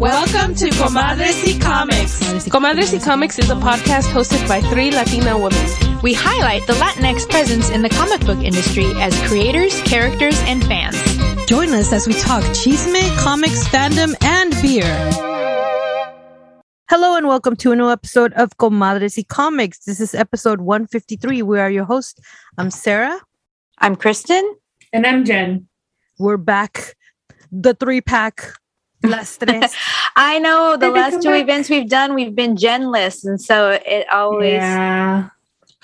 Welcome to Comadres y Comics. Comadres y Comics is a podcast hosted by three Latina women. We highlight the Latinx presence in the comic book industry as creators, characters, and fans. Join us as we talk chisme, comics, fandom, and beer. Hello and welcome to a new episode of Comadres y Comics. This is episode 153. We are your hosts. I'm Sarah. I'm Kristen. And I'm Jen. We're back. The three pack. Las tres. I know the last two back. events we've done, we've been genless. And so it always yeah.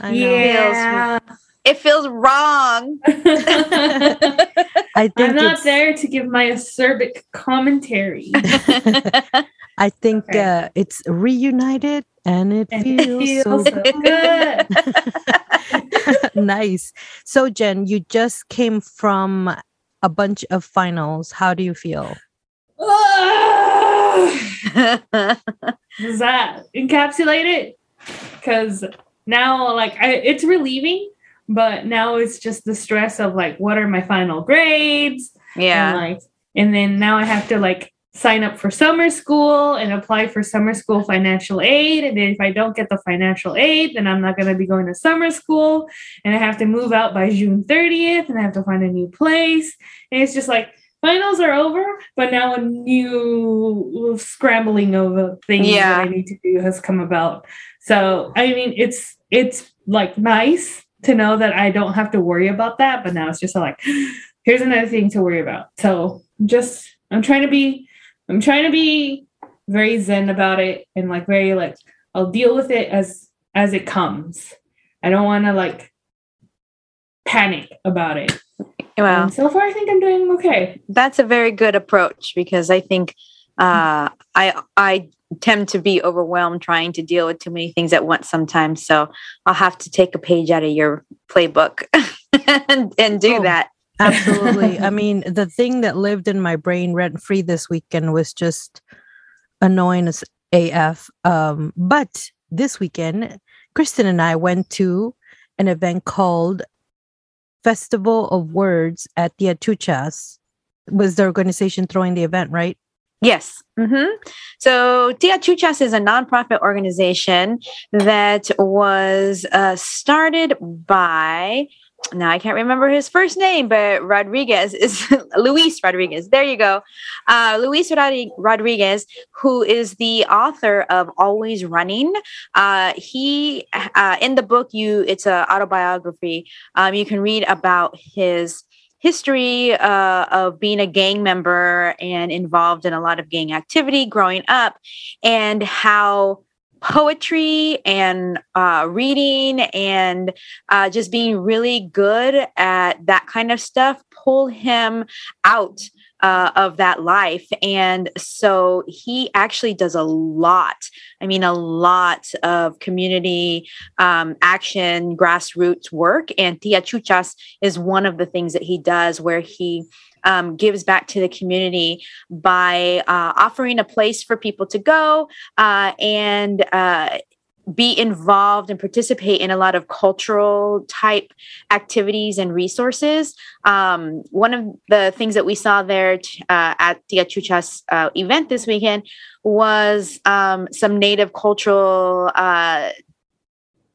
yeah. feels it feels wrong. I think I'm not there to give my acerbic commentary. I think okay. uh, it's reunited and it, and feels, it feels, so, so good. nice. So, Jen, you just came from a bunch of finals. How do you feel? Does that encapsulate it? Because now, like, I, it's relieving, but now it's just the stress of like, what are my final grades? Yeah. And, like, and then now I have to like sign up for summer school and apply for summer school financial aid. And if I don't get the financial aid, then I'm not going to be going to summer school. And I have to move out by June 30th and I have to find a new place. And it's just like, finals are over, but now a new scrambling of things yeah. that I need to do has come about. So I mean, it's it's like nice to know that I don't have to worry about that, but now it's just like here's another thing to worry about. So just I'm trying to be I'm trying to be very zen about it and like very like I'll deal with it as as it comes. I don't want to like panic about it. Well, and so far, I think I'm doing okay. That's a very good approach because I think uh, I I tend to be overwhelmed trying to deal with too many things at once sometimes. So I'll have to take a page out of your playbook and, and do oh, that. Absolutely. I mean, the thing that lived in my brain rent free this weekend was just annoying as AF. Um, but this weekend, Kristen and I went to an event called Festival of Words at Tia Chuchas was the organization throwing the event, right? Yes. Mm-hmm. So Tia Chuchas is a nonprofit organization that was uh, started by now I can't remember his first name, but Rodriguez is Luis Rodriguez. There you go. Uh, Luis Rodriguez, who is the author of Always Running. Uh, he, uh, in the book, you it's an autobiography. Um, you can read about his history uh, of being a gang member and involved in a lot of gang activity growing up, and how poetry and uh, reading and uh, just being really good at that kind of stuff pull him out uh, of that life. And so he actually does a lot. I mean, a lot of community um, action, grassroots work. And Tia Chuchas is one of the things that he does where he um, gives back to the community by uh, offering a place for people to go uh, and uh, be involved and participate in a lot of cultural type activities and resources. Um, one of the things that we saw there t- uh, at Tia Chuchas uh, event this weekend was um, some native cultural uh,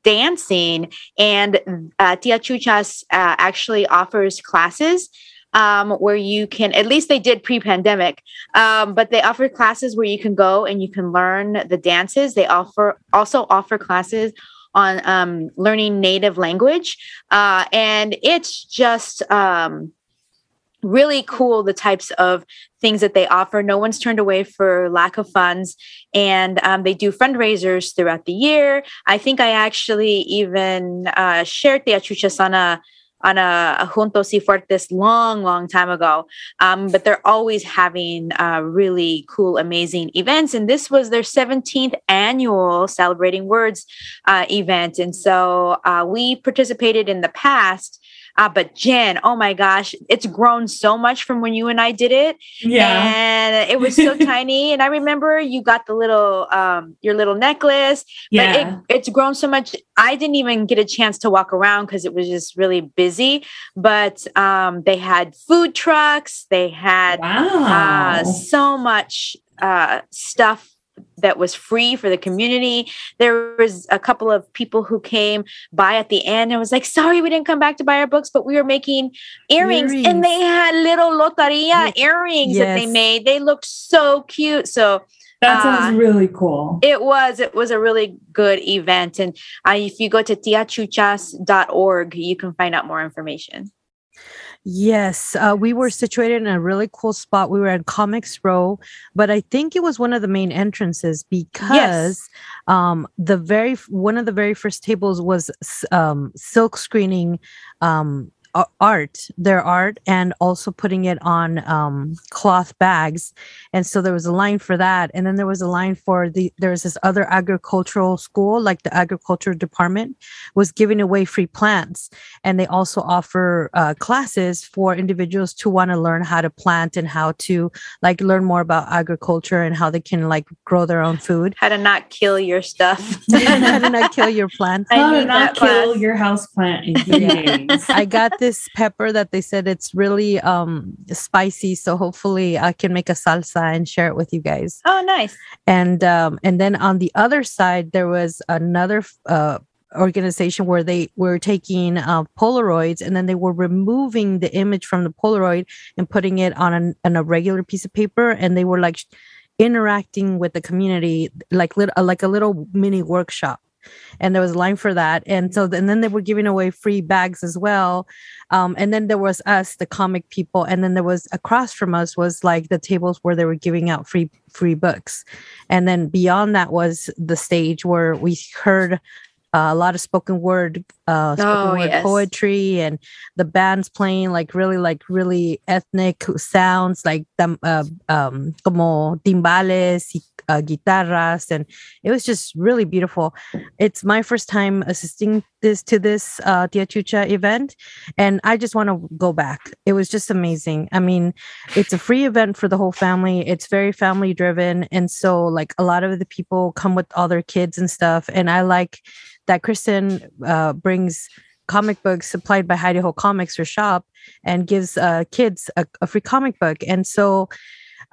dancing, and uh, Tia Chuchas uh, actually offers classes um, where you can, at least they did pre pandemic, um, but they offer classes where you can go and you can learn the dances. They offer also offer classes on um, learning native language. Uh, and it's just um, really cool the types of things that they offer. No one's turned away for lack of funds. And um, they do fundraisers throughout the year. I think I actually even uh, shared the Achucha Sana on a, a Juntos y Fuertes long, long time ago. Um, but they're always having uh, really cool, amazing events. And this was their 17th annual Celebrating Words uh, event. And so uh, we participated in the past. Uh, but Jen, oh my gosh, it's grown so much from when you and I did it. Yeah. And it was so tiny. And I remember you got the little um your little necklace. Yeah. But it, it's grown so much. I didn't even get a chance to walk around because it was just really busy. But um they had food trucks, they had wow. uh, so much uh, stuff that was free for the community. There was a couple of people who came by at the end and was like, "Sorry, we didn't come back to buy our books, but we were making earrings, Earrings. and they had little loteria Yes. earrings that they made. They looked so cute. So that sounds uh, really cool. it was it was a really good event. And uh, if you go to tiachuchas.org, you can find out more information. Yes, uh, we were situated in a really cool spot. We were at Comics Row, but I think it was one of the main entrances because um, the very one of the very first tables was um, silk screening um, art, their art, and also putting it on um, cloth bags. And so there was a line for that, and then there was a line for the there was this other agricultural school, like the agriculture department, was giving away free plants and they also offer uh, classes for individuals to want to learn how to plant and how to like learn more about agriculture and how they can like grow their own food How to not kill your stuff. how to not kill your plants I How to not kill class. your house plant in three days. i got this pepper that they said it's really um spicy so hopefully i can make a salsa and share it with you guys oh, nice. and um and then on the other side there was another uh organization where they were taking uh, polaroids and then they were removing the image from the polaroid and putting it on, an, on a regular piece of paper and they were like interacting with the community like like a little mini workshop and there was a line for that. And so and then they were giving away free bags as well. Um, and then there was us the comic people and then there was across from us was like the tables where they were giving out free free books. And then beyond that was the stage where we heard uh, a lot of spoken word uh spoken Oh, word yes. poetry and the bands playing like really like really ethnic sounds like them uh, um como timbales y uh, guitarras. And it was just really beautiful. It's my first time assisting this to this uh Tia Chucha event and I just want to go back. It was just amazing. I mean it's a free event for the whole family. It's very family driven and so like a lot of the people come with all their kids and stuff and I like that Kristen uh, brings comic books supplied by Heidi Ho Comics or shop and gives uh, kids a, a free comic book. And so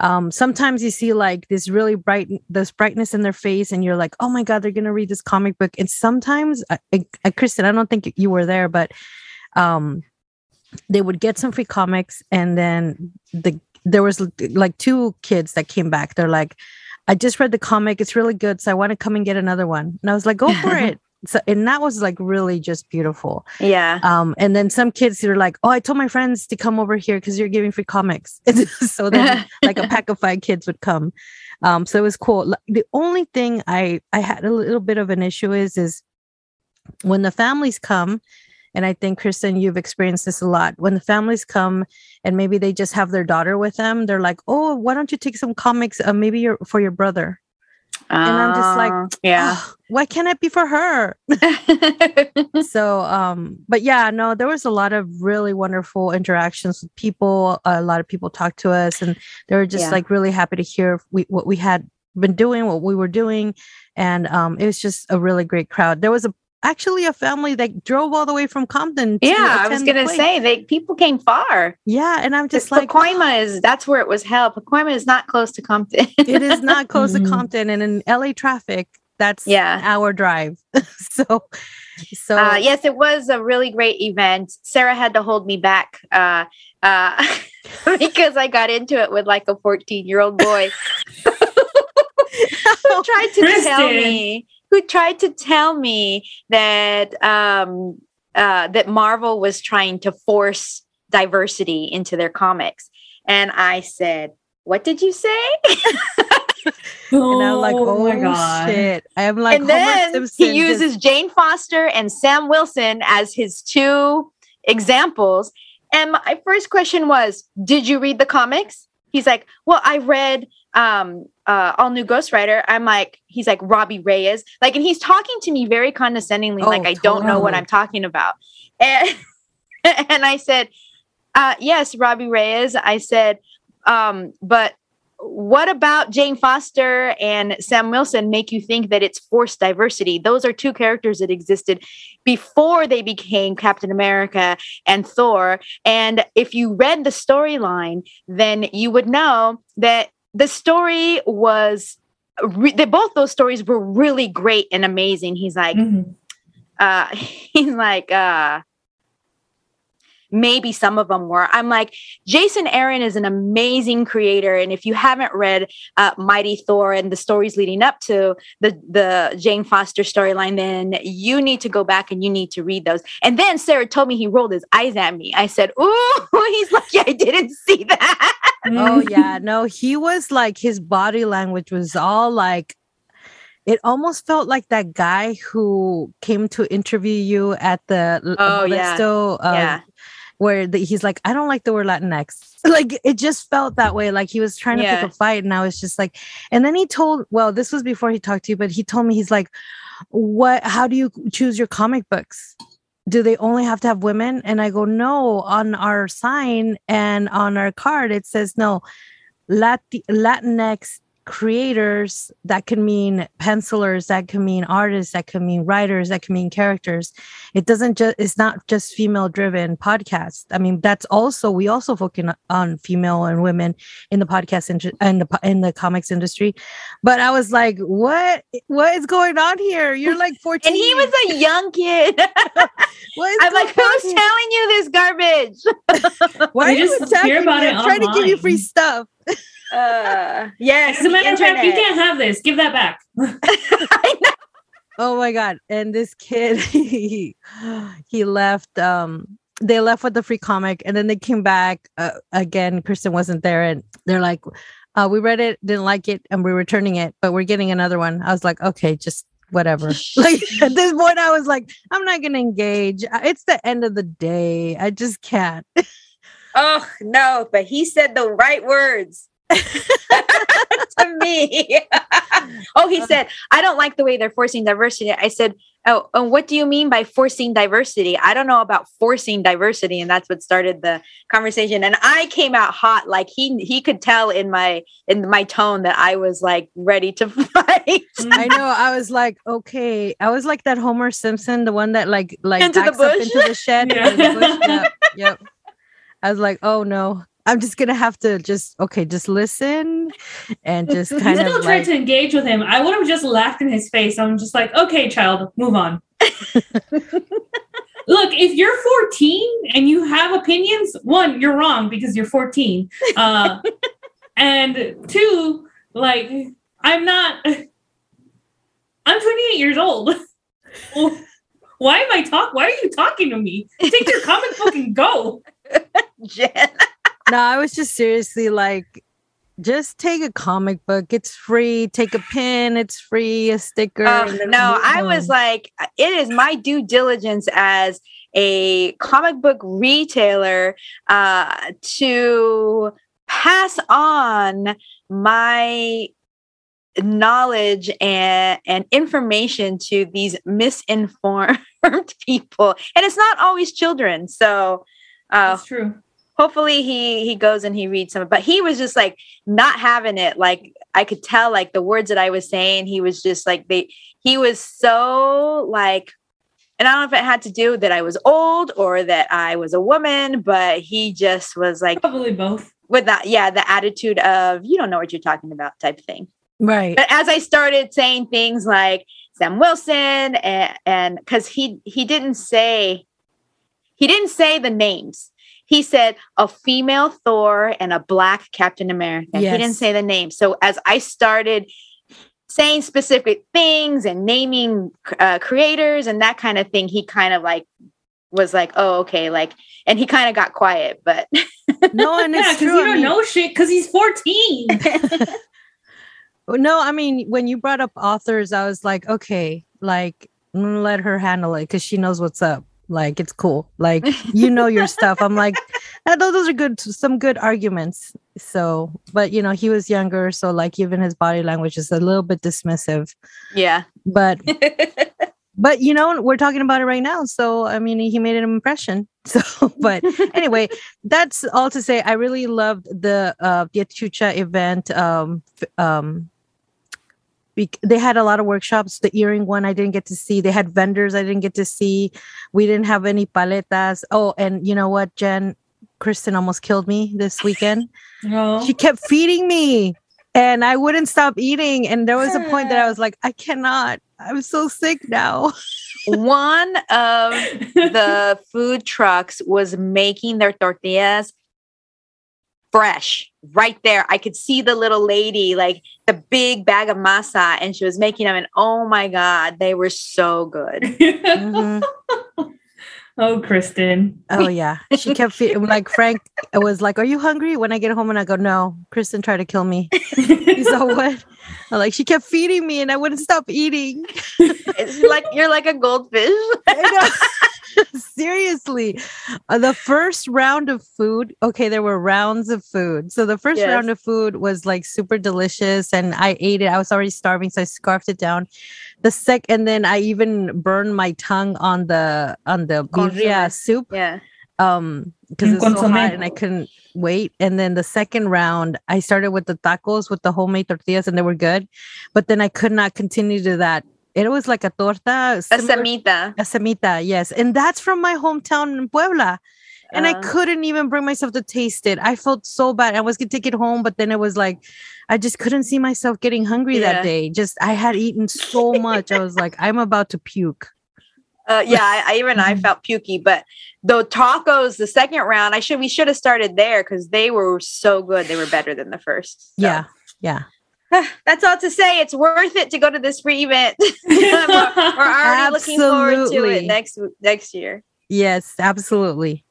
um, sometimes you see like this really bright, this brightness in their face, and you're like, oh my God, they're going to read this comic book. And sometimes, I, I, Kristen, I don't think you were there, but um, they would get some free comics and then the there was like two kids that came back. They're like, I just read the comic. It's really good. So I want to come and get another one. And I was like, go for it. So, and that was like really just beautiful. Yeah. Um, and then some kids are like, oh, I told my friends to come over here because you're giving free comics. so then like a pack of five kids would come. Um, so it was cool. The only thing I, I had a little bit of an issue is, is when the families come, and I think Kristen, you've experienced this a lot. When the families come and maybe they just have their daughter with them, they're like, "Oh, why don't you take some comics? Uh, maybe your for your brother." And I'm just like, Oh, yeah. "Oh, why can't it be for her? so um but yeah no there was a lot of really wonderful interactions with people a lot of people talked to us and they were just Yeah. like really happy to hear we, what we had been doing what we were doing and um it was just a really great crowd there was a actually a family that drove all the way from compton to yeah, I was gonna play. say they people came far. yeah and i'm Just just like Pacoima is that's where it was held. Pacoima is not close to Compton. it is not close Mhm. to compton and in la traffic that's Yeah. an hour drive so so Uh, yes, it was a really great event. Sarah had to hold me back uh, uh, because I got into it with like a 14 year old boy who tried to tell me who tried to tell me that um, uh, that Marvel was trying to force diversity into their comics, and I said, "What did you say?" and I'm like, oh, my god. shit. I'm like, and Homer then Simpson he just- uses Jane Foster and Sam Wilson as his two examples. And my first question was, "Did you read the comics?" He's like, "Well, I read um uh all new Ghost Rider." I'm like, he's like Robbie Reyes, like, and he's talking to me very condescendingly, Oh, like I don't know what. I'm talking about. And and I said, uh, yes, Robbie Reyes. I said, um, but what about Jane Foster and Sam Wilson make you think that it's forced diversity? Those are two characters that existed before they became Captain America and Thor. And if you read the storyline, then you would know that the story was re- that both those stories were really great and amazing. He's like, Mhm. uh, he's like, uh, maybe some of them were. I'm like, Jason Aaron is an amazing creator, and if you haven't read uh, Mighty Thor and the stories leading up to the the Jane Foster storyline, then you need to go back and you need to read those. And then Sarah told me he rolled his eyes at me. I said, "Ooh," he's like, I didn't see that." Oh yeah, no, he was like his body language was all like it almost felt like that guy who came to interview you at the L- Oh, yeah. Modesto, um, yeah, where the, he's like, I don't like the word Latinx. Like it just felt that way. Like he was trying to Yeah. pick a fight, and I was just like, and then he told, well, this was before he talked to you, but he told me he's like, what? How do you choose your comic books? Do they only have to have women? And I go, no. On our sign and on our card, it says no. Lati- Latinx creators that can mean pencilers that can mean artists that can mean writers that can mean characters it doesn't just it's not just female driven podcast i mean that's also we also focus on female and women in the podcast industry and the in the comics industry but i was like what what is going on here you're like 14 and he was a young kid. what is I'm like, who's here? telling you this garbage? why are you just attacking hear about me? it i'm trying to give you free stuff Uh, yes, As a matter of fact, you can't have this. Give that back. I know. Oh my god! And this kid, he he left. Um, they left with the free comic, and then they came back uh, again. Kristen wasn't there, and they're like, uh, "We read it, didn't like it, and we're returning it, but we're getting another one." I was like, "Okay, just whatever." like at this point, I was like, "I'm not gonna engage. It's the end of the day. I just can't." Oh no, but he said the right words to me. oh, he said, I don't like the way they're forcing diversity. I said, Oh, and what do you mean by forcing diversity? I don't know about forcing diversity, and that's what started the conversation. And I came out hot, like he he could tell in my in my tone that I was like ready to fight. I know. I was like, okay. I was like that Homer Simpson, the one that like like Into the bush? into the shed. Yeah. the bush. Yep, yep. I was like, oh no. I'm just gonna have to just okay, just listen and just kind still of tried like to engage with him. I would have just laughed in his face. I'm just like, okay, child, move on. Look, if you're 14 and you have opinions, one, you're wrong because you're 14. Uh, and two, like, I'm not, I'm 28 years old. Why am I talk? Why are you talking to me? Take your comic book and go. Jen. No, I was just seriously like just take a comic book. It's free. Take a pin. It's free. A sticker. Uh, no, I was like, it is my due diligence as a comic book retailer uh, to pass on my knowledge and, and information to these misinformed people. And it's not always children. So uh, That's true. Hopefully he he goes and he reads some but he was just like not having it like i could tell like the words that i was saying he was just like they he was so like and i don't know if it had to do that i was old or that i was a woman but he just was like Probably both. with that yeah the attitude of you don't know what you're talking about type thing right. but as I started saying things like Sam Wilson and and because he he didn't say he didn't say the names. He said a female Thor and a black Captain America. He didn't say the name. So as I started saying specific things and naming uh, creators and that kind of thing, he kind of like was like, "Oh, okay," like, and he kind of got quiet. But No, and Yeah, it's because true. you I don't mean- know shit because he's 14. No, I mean, when you brought up authors, I was like, okay, like let her handle it because she knows what's up. Like it's cool. Like you know your stuff. I'm like, "Ah, those those are good, some good arguments. So, but you know, he was younger, so like even his body language is a little bit dismissive. yeah, But but you know, we're talking about it right now. So I mean, he made an impression. So, but anyway, that's all to say. I really loved the uh the Chucha event. Um, um, bec- they had a lot of workshops. The earring one I didn't get to see. They had vendors I didn't get to see. We didn't have any paletas. Oh, and you know what, Jen? Kristen almost killed me this weekend. Oh. She kept feeding me and I wouldn't stop eating. And there was a point that I was like, I cannot. I'm so sick now. One of the food trucks was making their tortillas fresh right there. I could see the little lady, like the big bag of masa, and she was making them. And oh my God, they were so good. Mhm. oh, Kristen. Oh yeah. She kept feeding like Frank was like, Are you hungry? When I get home and I go, No, Kristen tried to kill me. He's all what? I'm like she kept feeding me and I wouldn't stop eating. It's like you're like a goldfish. Seriously, Uh, the first round of food. Okay, there were rounds of food. So the first Yes. round of food was like super delicious, and I ate it. I was already starving, so I scarfed it down. The sec, and then I even burned my tongue on the on the birria soup. Yeah. Um, because Mm, it's so hot and I couldn't wait. And then the second round, I started with the tacos with the homemade tortillas, and they were good. But then I could not continue to that. It was like a torta, A similar- semita. a semita, yes. And that's from my hometown in Puebla. And I Uh, couldn't even bring myself to taste it. I felt so bad. I was gonna take it home, but then it was like I just couldn't see myself getting hungry Yeah. that day. Just I had eaten so much. I was like, I'm about to puke. Uh, yeah, I, I even I Mhm. felt pukey, but the tacos, the second round, I should we should have started there because they were so good. They were better than the first. So. Yeah, yeah. That's all to say. It's worth it to go to this free event. we're, we're already looking forward to it next next year. Yes, absolutely.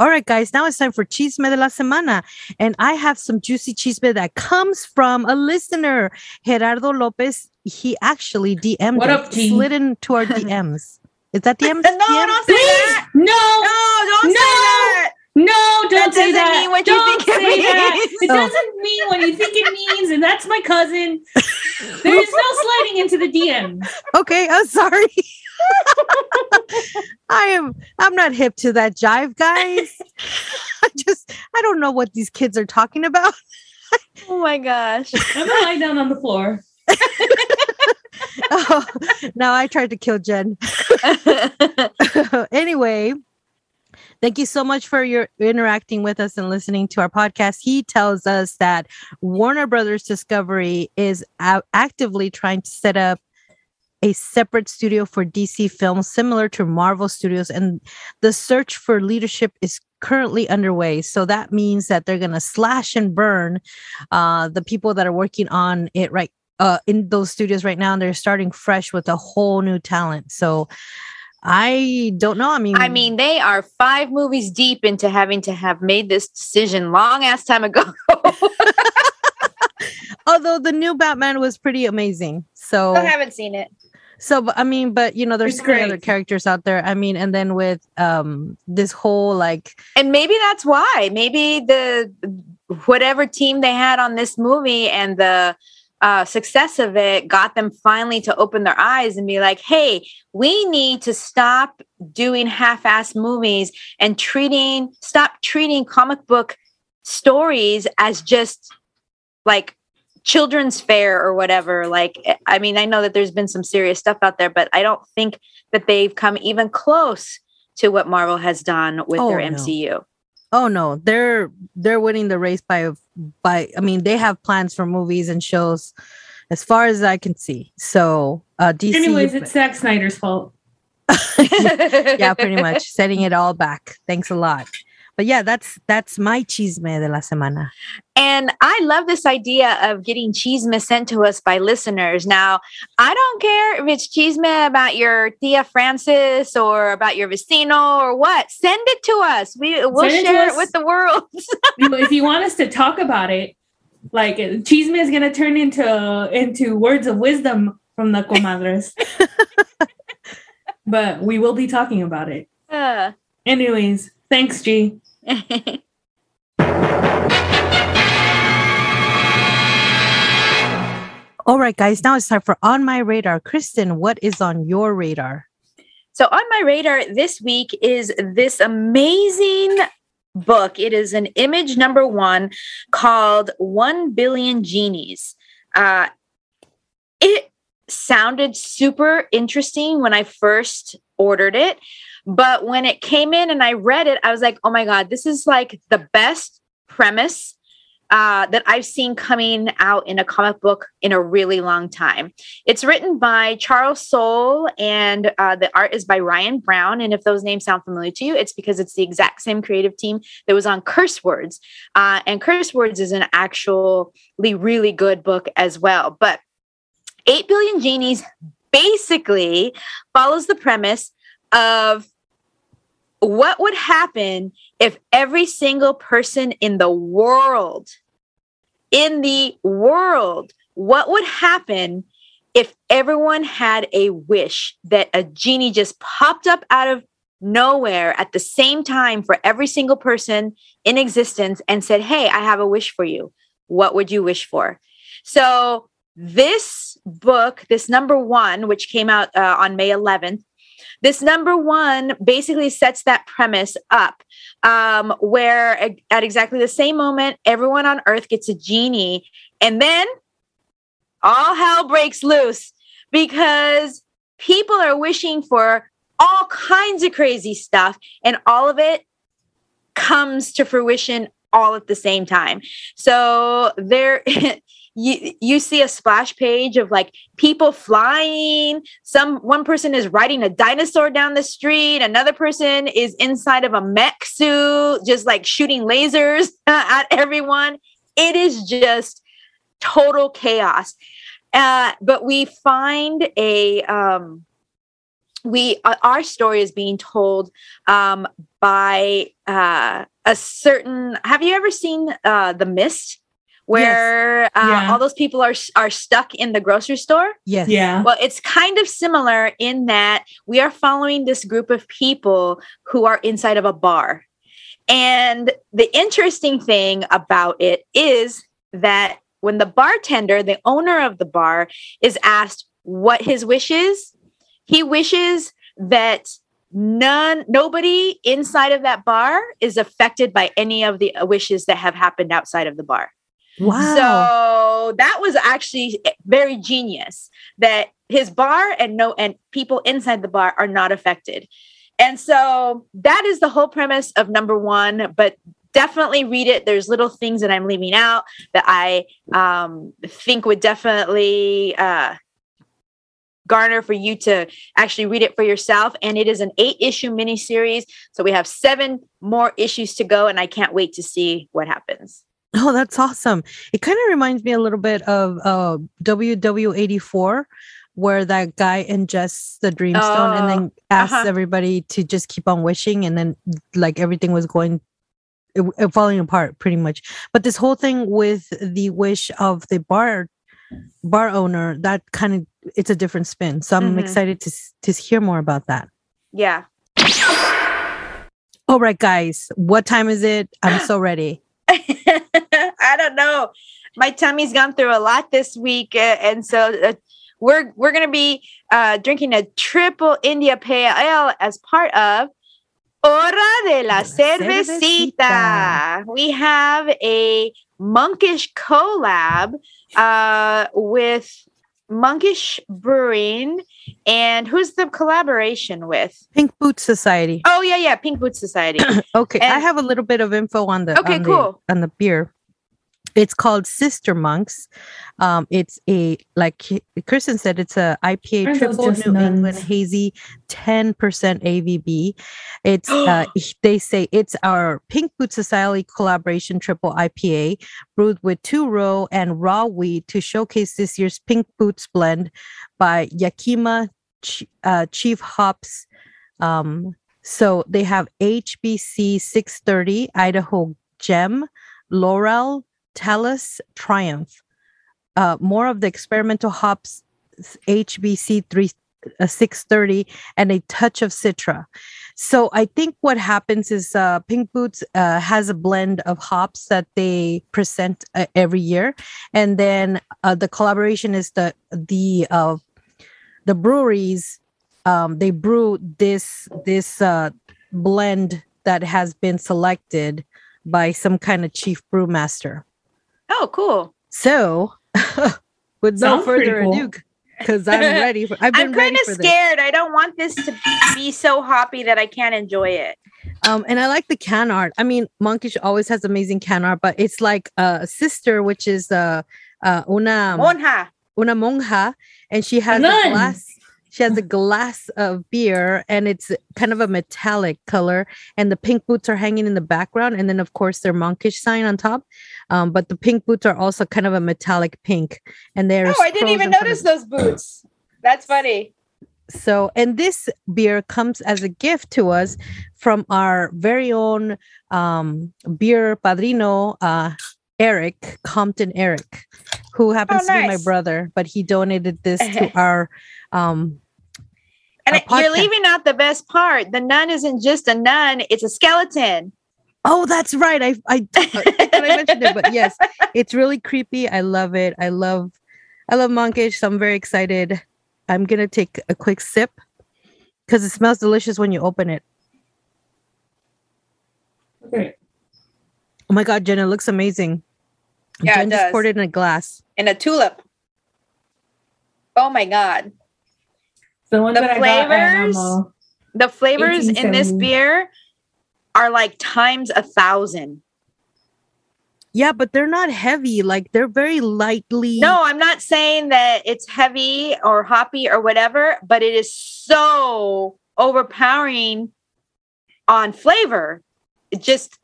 All right, guys, now it's time for Chisme de la Semana. And I have some juicy chisme that comes from a listener, Gerardo Lopez. He actually DM'd What us, up, G? slid into our DMs. Is that DMs? No, DMs? don't say Please, that. no, No, don't No. say that. no, don't That say that. mean what you don't think it say that. It Oh. doesn't mean what you think it means, and that's my cousin. There is no sliding into the DM. Okay, I'm sorry. I am I'm not hip to that jive, guys. I just I don't know what these kids are talking about. Oh my gosh. I'm gonna lie down on the floor. Oh, now I tried to kill Jen. anyway, thank you so much for your interacting with us and listening to our podcast. He tells us that Warner Brothers Discovery is a- actively trying to set up a separate studio for DC films similar to Marvel Studios and the search for leadership is currently underway. So that means that they're going to slash and burn uh the people that are working on it right uh in those studios right now and they're starting fresh with a whole new talent. So I don't know. I mean I mean, they are five movies deep into having to have made this decision long ass time ago. although the new Batman was pretty amazing. So I haven't seen it. So, but I mean, but you know, there's so other characters out there. I mean, and then with um this whole like, And maybe that's why. Maybe the whatever team they had on this movie and the uh, success of it got them finally to open their eyes and be like, "Hey, we need to stop doing half-ass movies and treating stop treating comic book stories as just like children's fair or whatever like eh, i mean i know that there's been some serious stuff out there but i don't think that they've come even close to what marvel has done with their Oh, no. Oh no, they're they're winning the race by by. I mean, they have plans for movies and shows, as far as I can see. So, uh, DC, Anyways, it's Zack Snyder's fault. yeah, pretty much setting it all back. Thanks a lot. But yeah, that's that's my chisme de la semana. And I love this idea of getting chisme sent to us by listeners. Now, I don't care if it's chisme about your tia Francis or about your vecino or what. Send it to us. We we'll Send share it us. with the world. If you want us to talk about it, like Chisme is gonna turn into into words of wisdom from the comadres. but we will be talking about it. Uh, Anyways, thanks, G. All right, guys, now it's time for On My Radar. Kristen, what is on your radar? So, on my radar this week is this amazing book. It is an image number one called One Billion Genies. Uh, it sounded super interesting when I first ordered it. But when it came in and I read it, I was like, oh my God, this is like the best premise uh, that I've seen coming out in a comic book in a really long time. It's written by Charles Soule, and uh, the art is by Ryan Browne. And if those names sound familiar to you, it's because it's the exact same creative team that was on Curse Words. Uh, and Curse Words is an actually really good book as well. But 8 Billion Genies basically follows the premise of what would happen if every single person in the world, in the world, what would happen if everyone had a wish that a genie just popped up out of nowhere at the same time for every single person in existence and said, Hey, I have a wish for you. What would you wish for? So, this book, this number one, which came out uh, on May 11th, this number one basically sets that premise up um, where at exactly the same moment, everyone on earth gets a genie. And then all hell breaks loose because people are wishing for all kinds of crazy stuff. And all of it comes to fruition all at the same time. So there you you see a splash page of like people flying. Some one person is riding a dinosaur down the street. Another person is inside of a mech suit just like shooting lasers at everyone. It is just total chaos. Uh, but we find a um, we uh, our story is being told um, by uh, a certain have you ever seen uh, the mist where yes. uh, yeah. all those people are are stuck in the grocery store. Yes. Yeah. Well, it's kind of similar in that we are following this group of people who are inside of a bar. And the interesting thing about it is that when the bartender, the owner of the bar, is asked what his wish is, he wishes that none nobody inside of that bar is affected by any of the wishes that have happened outside of the bar. Wow. So that was actually very genius that his bar and no and people inside the bar are not affected. And so that is the whole premise of number 1, but definitely read it. There's little things that I'm leaving out that I um, think would definitely uh, garner for you to actually read it for yourself. And it is an eight issue miniseries. So we have seven more issues to go, and I can't wait to see what happens. Oh, that's awesome. It kind of reminds me a little bit of uh, WW84, where that guy ingests the dreamstone and then oh, asks uh-huh. everybody to just keep on wishing. And then, like, everything was going, it, it falling apart pretty much. But this whole thing with the wish of the bar bar owner that kind of it's a different spin so i'm mm-hmm. excited to to hear more about that yeah all right guys what time is it i'm so ready I don't know. My tummy's gone through a lot this week, uh, and so uh, we're we're gonna be uh, drinking a triple India Pale Ale as part of Hora de la cervecita. cervecita. We have a monkish collab uh, with Monkish Brewing. And who's the collaboration with? Pink Boot Society. Oh yeah, yeah, Pink Boot Society. okay, and, I have a little bit of info on the okay, on cool the, on the beer. It's called Sister Monks. Um, it's a like Kristen said, it's a IPA triple New nuns. England hazy, ten percent ABV. It's uh, they say it's our Pink Boot Society collaboration triple IPA brewed with two row and raw wheat to showcase this year's Pink Boots blend by Yakima Ch- uh, Chief Hops. Um, so they have HBC 630, Idaho Gem, Laurel, Talus Triumph. Uh, more of the experimental hops HBC 3, a 630 and a touch of citra so i think what happens is uh, pink boots uh, has a blend of hops that they present uh, every year and then uh, the collaboration is the the uh, the breweries um, they brew this this uh, blend that has been selected by some kind of chief brewmaster Oh, cool. so with no Sounds pretty further cool. ado because i'm ready for i've been I'm kind of for this scared. I don't want this to be so hoppy that I can't enjoy it. Um, and I like the can art. I mean, Monkish always has amazing can art, but it's like a sister, which is uh, uh una Monja. una monja, and she has a glass. She has a glass of beer, and it's kind of a metallic color. And the pink boots are hanging in the background, and then of course their monkish sign on top. Um, but the pink boots are also kind of a metallic pink, and they're Oh, I didn't even notice those boots. That's funny. so and this beer comes as a gift to us from our very own um beer padrino uh eric compton eric who happens to be my brother but he donated this to our um And A you're leaving out the best part. The nun isn't just a nun; it's a skeleton. oh that's right i i, I I mentioned it but yes it's really creepy i love it i love i love monkish so i'm very excited i'm gonna take a quick sip because it smells delicious when you open it Okay. Oh my god, jenna it looks amazing. Yeah, it just does. poured it in a glass. in a tulip. Oh my god. The one The that I got at, flavors? um, uh, The flavors in this beer are like times a thousand. Yeah, but they're not heavy. Like they're very lightly. No, I'm not saying that it's heavy or hoppy or whatever, but it is so overpowering on flavor. It just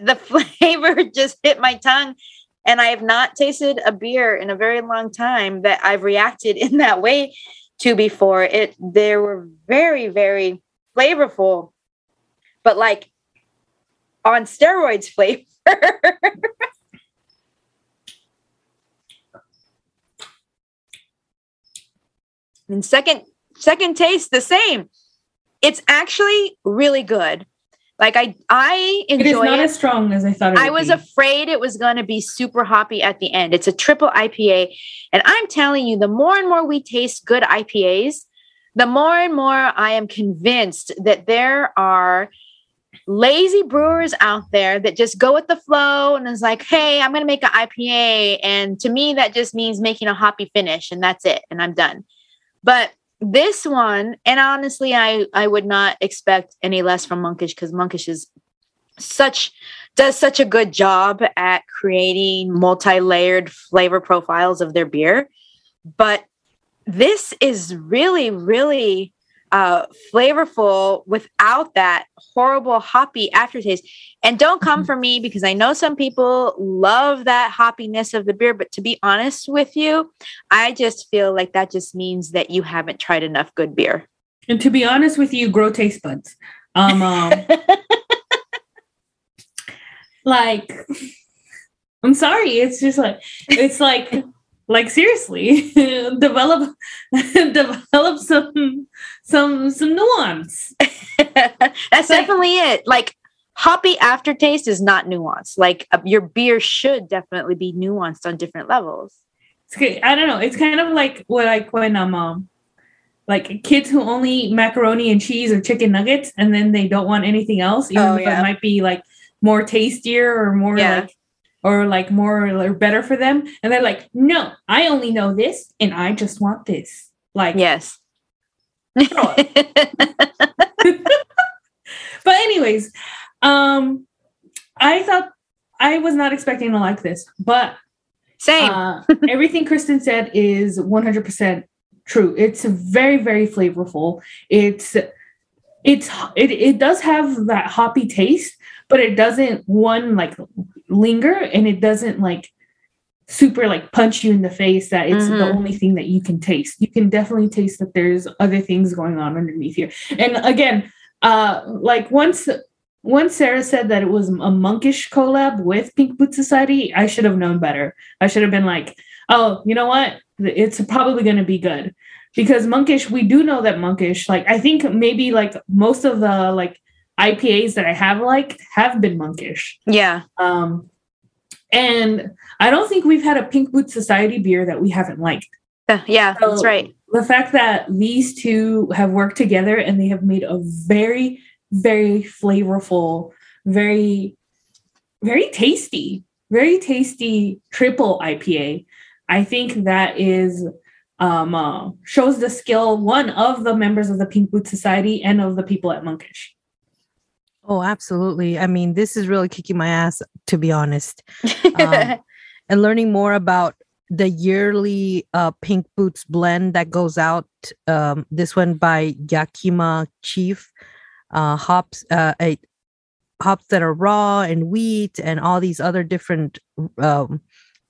the flavor just hit my tongue and I have not tasted a beer in a very long time that I've reacted in that way to before. It they were very very flavorful, but like on steroids flavor. and second second taste the same. It's actually really good. Like I I enjoy. It is not it. as strong as I thought it I was be. afraid it was going to be super hoppy at the end. It's a triple IPA. And I'm telling you, the more and more we taste good IPAs, the more and more I am convinced that there are lazy brewers out there that just go with the flow and is like, hey, I'm going to make an IPA. And to me, that just means making a hoppy finish and that's it. And I'm done. But this one, and honestly, I, I would not expect any less from Monkish because Monkish is such does such a good job at creating multi-layered flavor profiles of their beer. But this is really really uh flavorful without that horrible hoppy aftertaste. And don't come for me because i know some people love that hoppiness of the beer but to be honest with you i just feel like that just means that you haven't tried enough good beer. And to be honest with you, grow taste buds. Um, um like I'm sorry, it's just like it's like like seriously develop develop some some some nuance. That's like- definitely it. Like hoppy aftertaste is not nuanced. Like uh, your beer should definitely be nuanced on different levels. It's, ki- I don't know. It's kind of like what like when um, um like kids who only eat macaroni and cheese or chicken nuggets and then they don't want anything else, even Oh, if yeah. it might be like more tastier or more Yeah. like or like more or better for them. And they're like, no, I only know this and I just want this. Like Yes. But anyways, um I thought I was not expecting to like this, but Same. uh, everything Kristen said is 100% true. It's very, very flavorful. It's it's it, it does have that hoppy taste, but it doesn't one like linger and it doesn't like super like punch you in the face that it's the Mhm. only thing that you can taste. You can definitely taste that there's other things going on underneath here. And again, uh like once once Sarah said that it was a monkish collab with Pink Boot Society, I should have known better. I should have been like, oh, you know what? It's probably going to be good. because monkish we do know that monkish like i think maybe like most of the like ipas that i have liked have been monkish Yeah. um and i don't think we've had a pink boot society beer that we haven't liked Uh, yeah, that's right. the fact that these two have worked together and they have made a very very flavorful very very tasty very tasty triple ipa i think that is um uh, shows the skill one of the members of the pink boot society and of the people at monkish Oh, absolutely. I mean, this is really kicking my ass, to be honest. Um, and learning more about the yearly uh, Pink Boots blend that goes out. Um, this one by Yakima Chief. Uh, hops, uh, a, hops that are raw and wheat and all these other different, um,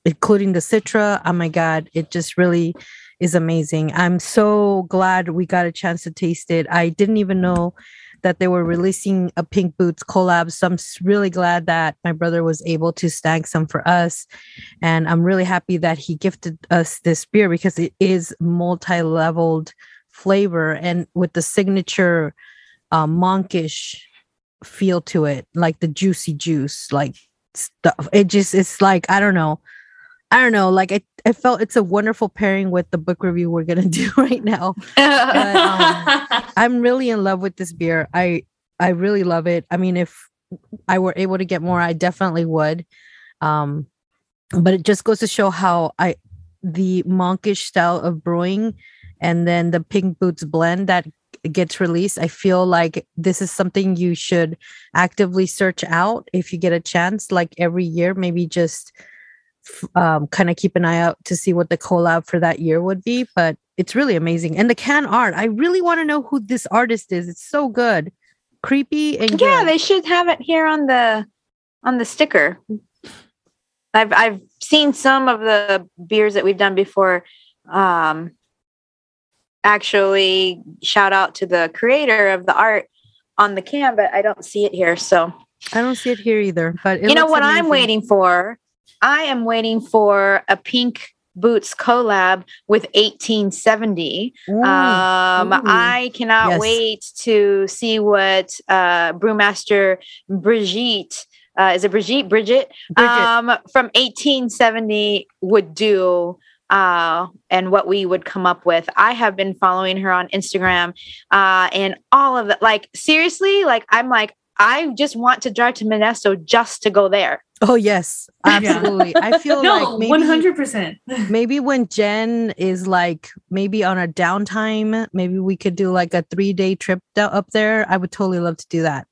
including the Citra. Oh my God, it just really is amazing. I'm so glad we got a chance to taste it. I didn't even know that they were releasing a Pink Boots collab. So I'm really glad that my brother was able to snag some for us. And I'm really happy that he gifted us this beer because it is multi leveled flavor and with the signature uh, monkish feel to it, like the juicy juice, like stuff. It just, it's like, I don't know. I don't know. Like, I, I felt it's a wonderful pairing with the book review we're going to do right now. um, I'm really in love with this beer. I I really love it. I mean, if I were able to get more, I definitely would. Um, but it just goes to show how I the monkish style of brewing and then the pink boots blend that gets released. I feel like this is something you should actively search out if you get a chance, like every year, maybe just um, kind of keep an eye out to see what the collab for that year would be. But it's really amazing. And the can art, I really want to know who this artist is. It's so good. Creepy and yeah, good. they should have it here on the on the sticker. I've I've seen some of the beers that we've done before. Um, actually, shout out to the creator of the art on the can, but I don't see it here. So I don't see it here either. But it you know what I'm waiting for? I am waiting for a pink boots collab with 1870 Ooh, um Ooh. i cannot Yes. wait to see what uh brewmaster brigitte uh is it brigitte bridget, Bridget. um from 1870 would do uh and what we would come up with i have been following her on instagram uh and all of it like seriously like i'm like i just want to drive to modesto just to go there oh yes, absolutely. I feel no like maybe 100% maybe when Jen is like maybe on a downtime, maybe we could do like a three day trip up there. I would totally love to do that.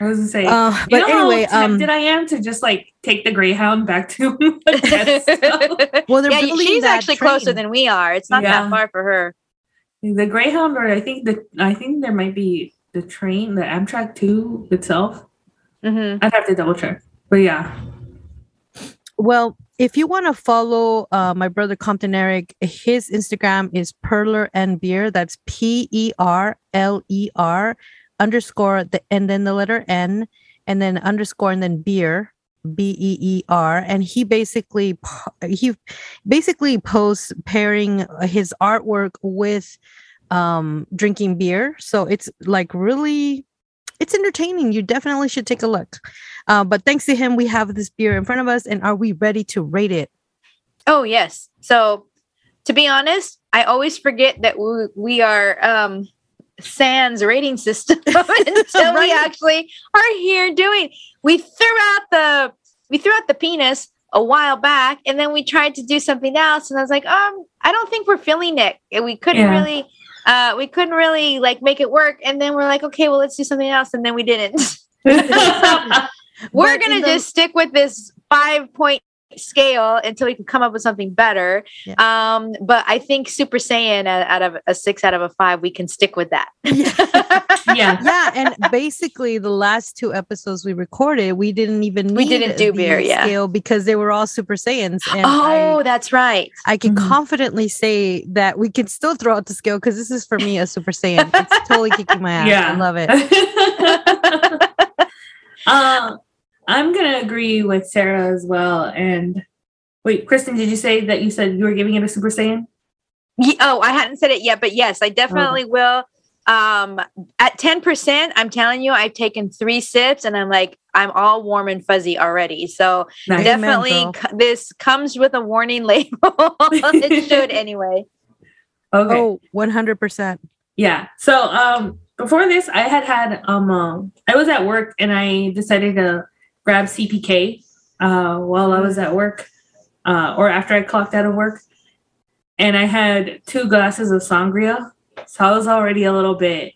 i was gonna say Uh, you but know anyway, how um, tempted I am to just like take the Greyhound back to Modesto. well, they're yeah, she's that actually closer than we are. It's not Yeah. that far for her. the Greyhound, or I think the I think there might be the train, the Amtrak too itself. hmm I'd have to double check, but yeah, Well, if you want to follow uh, my brother Compton Eric, his Instagram is Perler and Beer. That's P E R L E R underscore the and then the letter N and then underscore and then beer B E E R. And he basically he basically posts pairing his artwork with um drinking beer. So it's like really it's entertaining. You definitely should take a look. Uh, but thanks to him, we have this beer in front of us, and are we ready to rate it? Oh yes. So to be honest, I always forget that we, we are um sans rating system until we actually are here doing. We threw out the we threw out the penis a while back, and then we tried to do something else, and I was like, um, I don't think we're feeling it. And we couldn't Yeah. really. Uh, we couldn't really like make it work, and then we're like, okay, well, let's do something else, and then we didn't. We're But gonna the- just stick with this five point scale until we can come up with something better. Um, but I think Super Saiyan out out of a six out of a five, we can stick with that. yeah, yeah, and basically the last two episodes we recorded, we didn't even We didn't do beer, yeah. scale because they were all Super Saiyans. And oh, I, that's right. I can Mhm. confidently say that we can still throw out the scale because this is for me a Super Saiyan. It's totally kicking my ass. Yeah. I love it. uh, I'm gonna agree with Sarah as well. And wait, Kristen, did you say that you said you were giving it a Super Saiyan? Ye- oh, I hadn't said it yet, but yes, I definitely will. Um, at 10%, I'm telling you, I've taken three sips and I'm like, I'm all warm and fuzzy already. So Nice. Definitely girl. c- this comes with a warning label. it should anyway. Okay. Oh, 100%. Yeah. So um before this I had had um uh, I was at work and I decided to grab CPK uh while I was at work uh or after I clocked out of work and I had two glasses of sangria. So I was already a little bit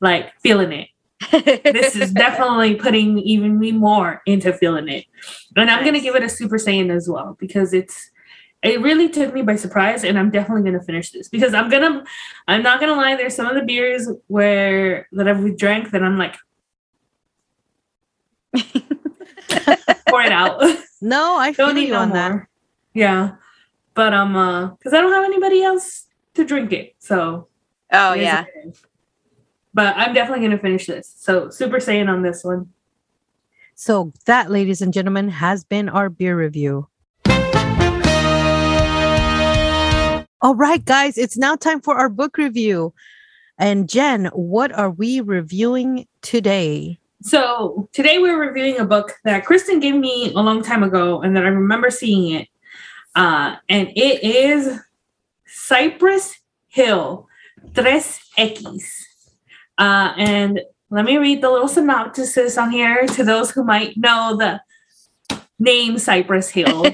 like feeling it. This is definitely putting even me more into feeling it. And I'm going to give it a super saiyan as well because it's it really took me by surprise and I'm definitely going to finish this because I'm going to I'm not going to lie there's some of the beers where that I've drank that I'm like pour it out. No, I feel don't need you no on that. more. Yeah. But um uh cuz I don't have anybody else to drink it. So oh, yeah. what it is. But I'm definitely going to finish this. So super saiyan on this one. So that, ladies and gentlemen, has been our beer review. All right, guys, it's now time for our book review. And Jen, what are we reviewing today? So today we're reviewing a book that Kristen gave me a long time ago and that I remember seeing it. Uh, and it is Cypress Hill, Tres X. Uh, and let me read the little synopsis on here to those who might know the name Cypress Hill.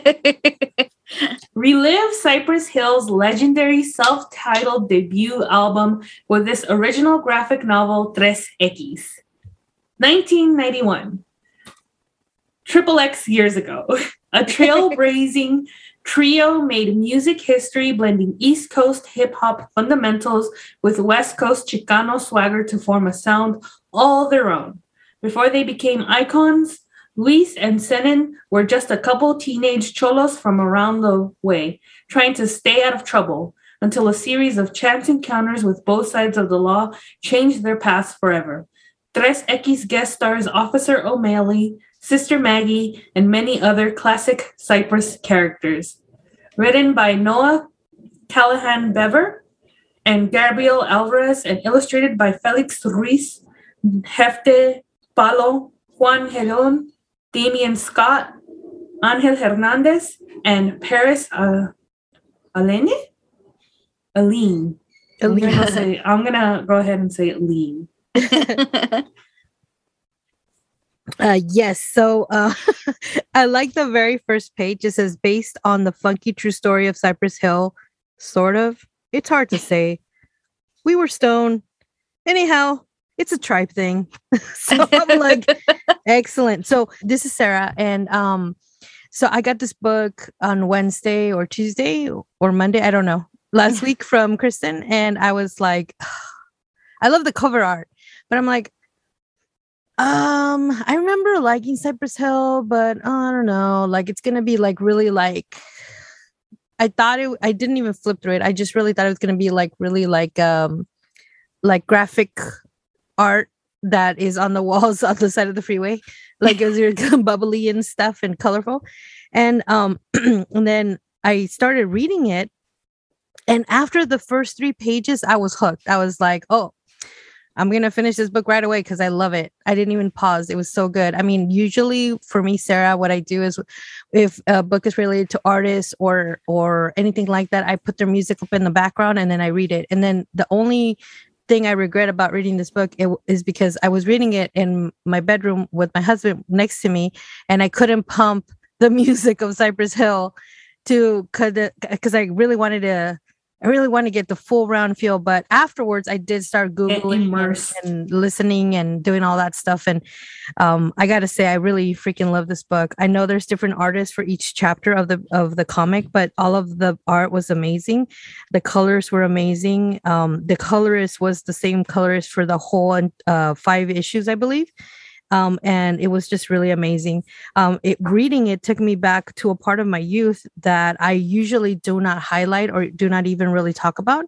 Relive Cypress Hill's legendary self titled debut album with this original graphic novel, Tres X. 1991. Triple X years ago. A trailblazing trio made music history blending East Coast hip hop fundamentals with West Coast Chicano swagger to form a sound all their own. Before they became icons, Luis and Senen were just a couple teenage cholos from around the way, trying to stay out of trouble until a series of chance encounters with both sides of the law changed their paths forever. Tres X guest stars Officer O'Malley, Sister Maggie, and many other classic Cypress characters. Written by Noah Callahan Bever and Gabriel Alvarez, and illustrated by Felix Ruiz, Jefte Palo, Juan Gelon, Damian Scott, Angel Hernandez, and Paris uh, Alene? Aline. I'm gonna, go say, I'm gonna go ahead and say Aline. Uh, yes. So uh, I like the very first page. It says, based on the funky true story of Cypress Hill, sort of. It's hard to say. We were stoned. Anyhow, it's a tribe thing. so I'm like, excellent. So this is Sarah. And um, so I got this book on Wednesday or Tuesday or Monday. I don't know. Last week from Kristen. And I was like, I love the cover art, but I'm like, um, I remember liking Cypress Hill, but I don't know. Like it's gonna be like really like I thought it I didn't even flip through it. I just really thought it was gonna be like really like um like graphic art that is on the walls on the side of the freeway. Like it was bubbly and stuff and colorful. And um and then I started reading it. And after the first three pages, I was hooked. I was like, oh, I'm gonna finish this book right away because I love it. I didn't even pause. It was so good. I mean, usually for me, Sarah, what I do is if a book is related to artists or or anything like that, I put their music up in the background and then I read it. And then the only thing I regret about reading this book it, is because I was reading it in my bedroom with my husband next to me, and I couldn't pump the music of Cypress Hill to because I really wanted to I really want to get the full round feel, but afterwards I did start googling and, listening and doing all that stuff. And um, I got to say, I really freaking love this book. I know there's different artists for each chapter of the of the comic, but all of the art was amazing. The colors were amazing. Um, the colorist was the same colorist for the whole uh, five issues, I believe. Um, and it was just really amazing. Um, it reading it took me back to a part of my youth that I usually do not highlight or do not even really talk about,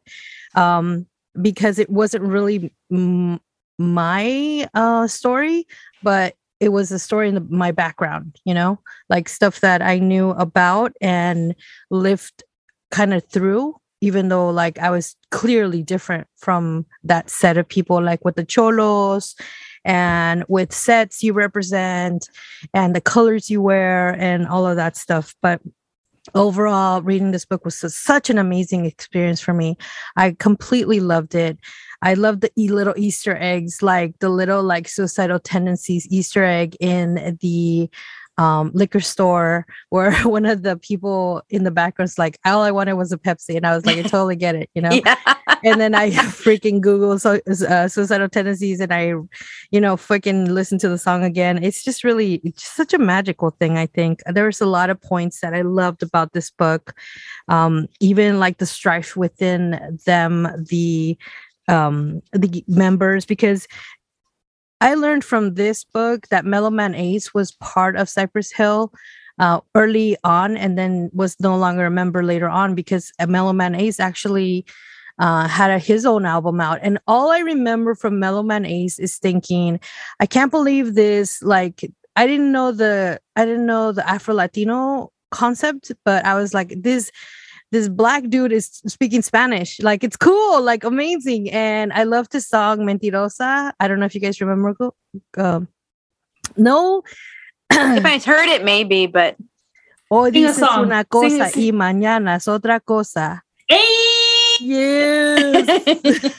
um, because it wasn't really m- my uh, story, but it was a story in the, my background. You know, like stuff that I knew about and lived kind of through even though like I was clearly different from that set of people, like with the cholos and with sets you represent and the colors you wear and all of that stuff. But overall, reading this book was such an amazing experience for me. I completely loved it. I love the little Easter eggs, like the little like suicidal tendencies Easter egg in the um, liquor store where one of the people in the background's like, all I wanted was a Pepsi. And I was like, I totally get it, you know? Yeah. and then I freaking Google so, uh, suicidal tendencies and I, you know, freaking listen to the song again. It's just really it's just such a magical thing, I think. There's a lot of points that I loved about this book. Um, even like the strife within them, the um the members because I learned from this book that Mellow Man Ace was part of Cypress Hill uh, early on and then was no longer a member later on because Mellow Man Ace actually uh, had a, his own album out. And all I remember from Mellow Man Ace is thinking, I can't believe this. Like, I didn't know the, I didn't know the Afro Latino concept, but I was like, this this black dude is speaking Spanish. Like it's cool, like amazing. And I love the song Mentirosa. I don't know if you guys remember. Um, no. if I heard it, maybe, but Hoy Sing dices una cosa y mañana es otra cosa. Hey! Yes.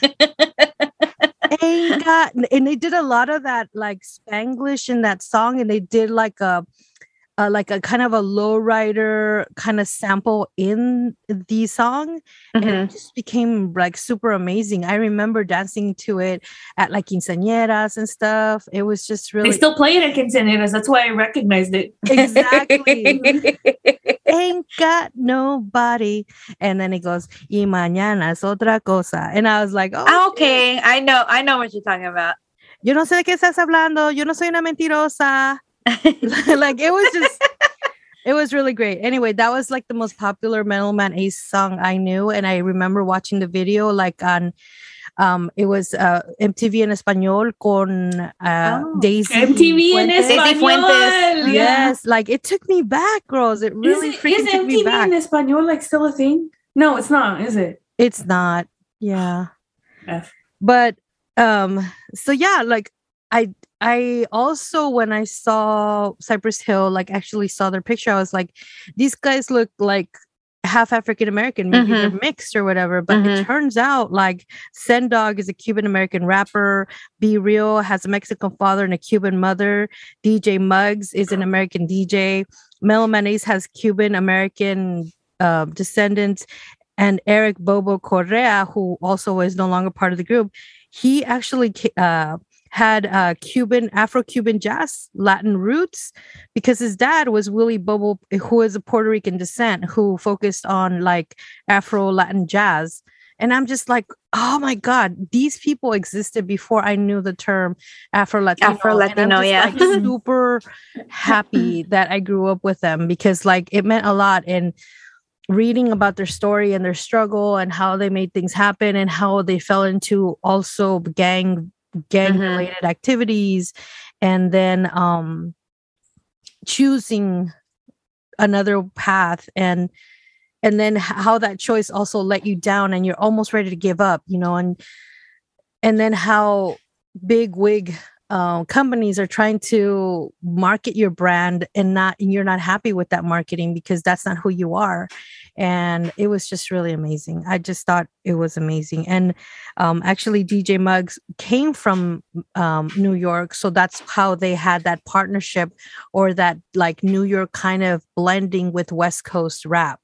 And they did a lot of that like Spanglish in that song, and they did like a, a like a kind of a lowrider kind of sample in the song, and Mhm. it just became like super amazing. I remember dancing to it at like quinceañeras and stuff. It was just really They still play it at quinceañeras. That's why I recognized it. exactly ain't got nobody, and then it goes y mañana es otra cosa, and I was like, oh, Ah, shit. okay, I know, I know what you're talking about. yo no sé de qué estás hablando, yo no soy una mentirosa. like it was just it was really great. Anyway, that was like the most popular Mellow Man Ace song I knew. And I remember watching the video like on um it was uh MTV en español con uh Oh. Daisy. MTV en Fuentes. Daisy Fuentes. español. Yes, like it took me back, girls. It really is, it- freaking is took me MTV back. in español like still a thing? No, it's not, is it? It's not. Yeah. F. but um so yeah like i i also when i saw cypress hill like actually saw their picture i was like these guys look like half african american maybe they're mixed or whatever but it Mhm. turns out like Sen Dog is a cuban american rapper B-Real has a mexican father and a cuban mother dj muggs is an american dj Mellow Man Ace has cuban american uh, descendants and Eric Bobo Correa, who also is no longer part of the group, he actually uh, had uh, Cuban, Afro Cuban jazz, Latin roots, because his dad was Willie Bobo, who is a Puerto Rican descent, who focused on like Afro Latin jazz. And I'm just like, oh my God, these people existed before I knew the term Afro Latino. Afro-Latino, yeah. super happy that I grew up with them because like it meant a lot. And reading about their story and their struggle and how they made things happen and how they fell into also gang gang Mhm. related activities and then um choosing another path and and then how that choice also let you down and you're almost ready to give up you know and and then how big wig uh, companies are trying to market your brand and not and you're not happy with that marketing because that's not who you are and it was just really amazing. I just thought it was amazing. And um, actually dj muggs came from um, new york so that's how they had that partnership or that like new york kind of blending with west coast rap.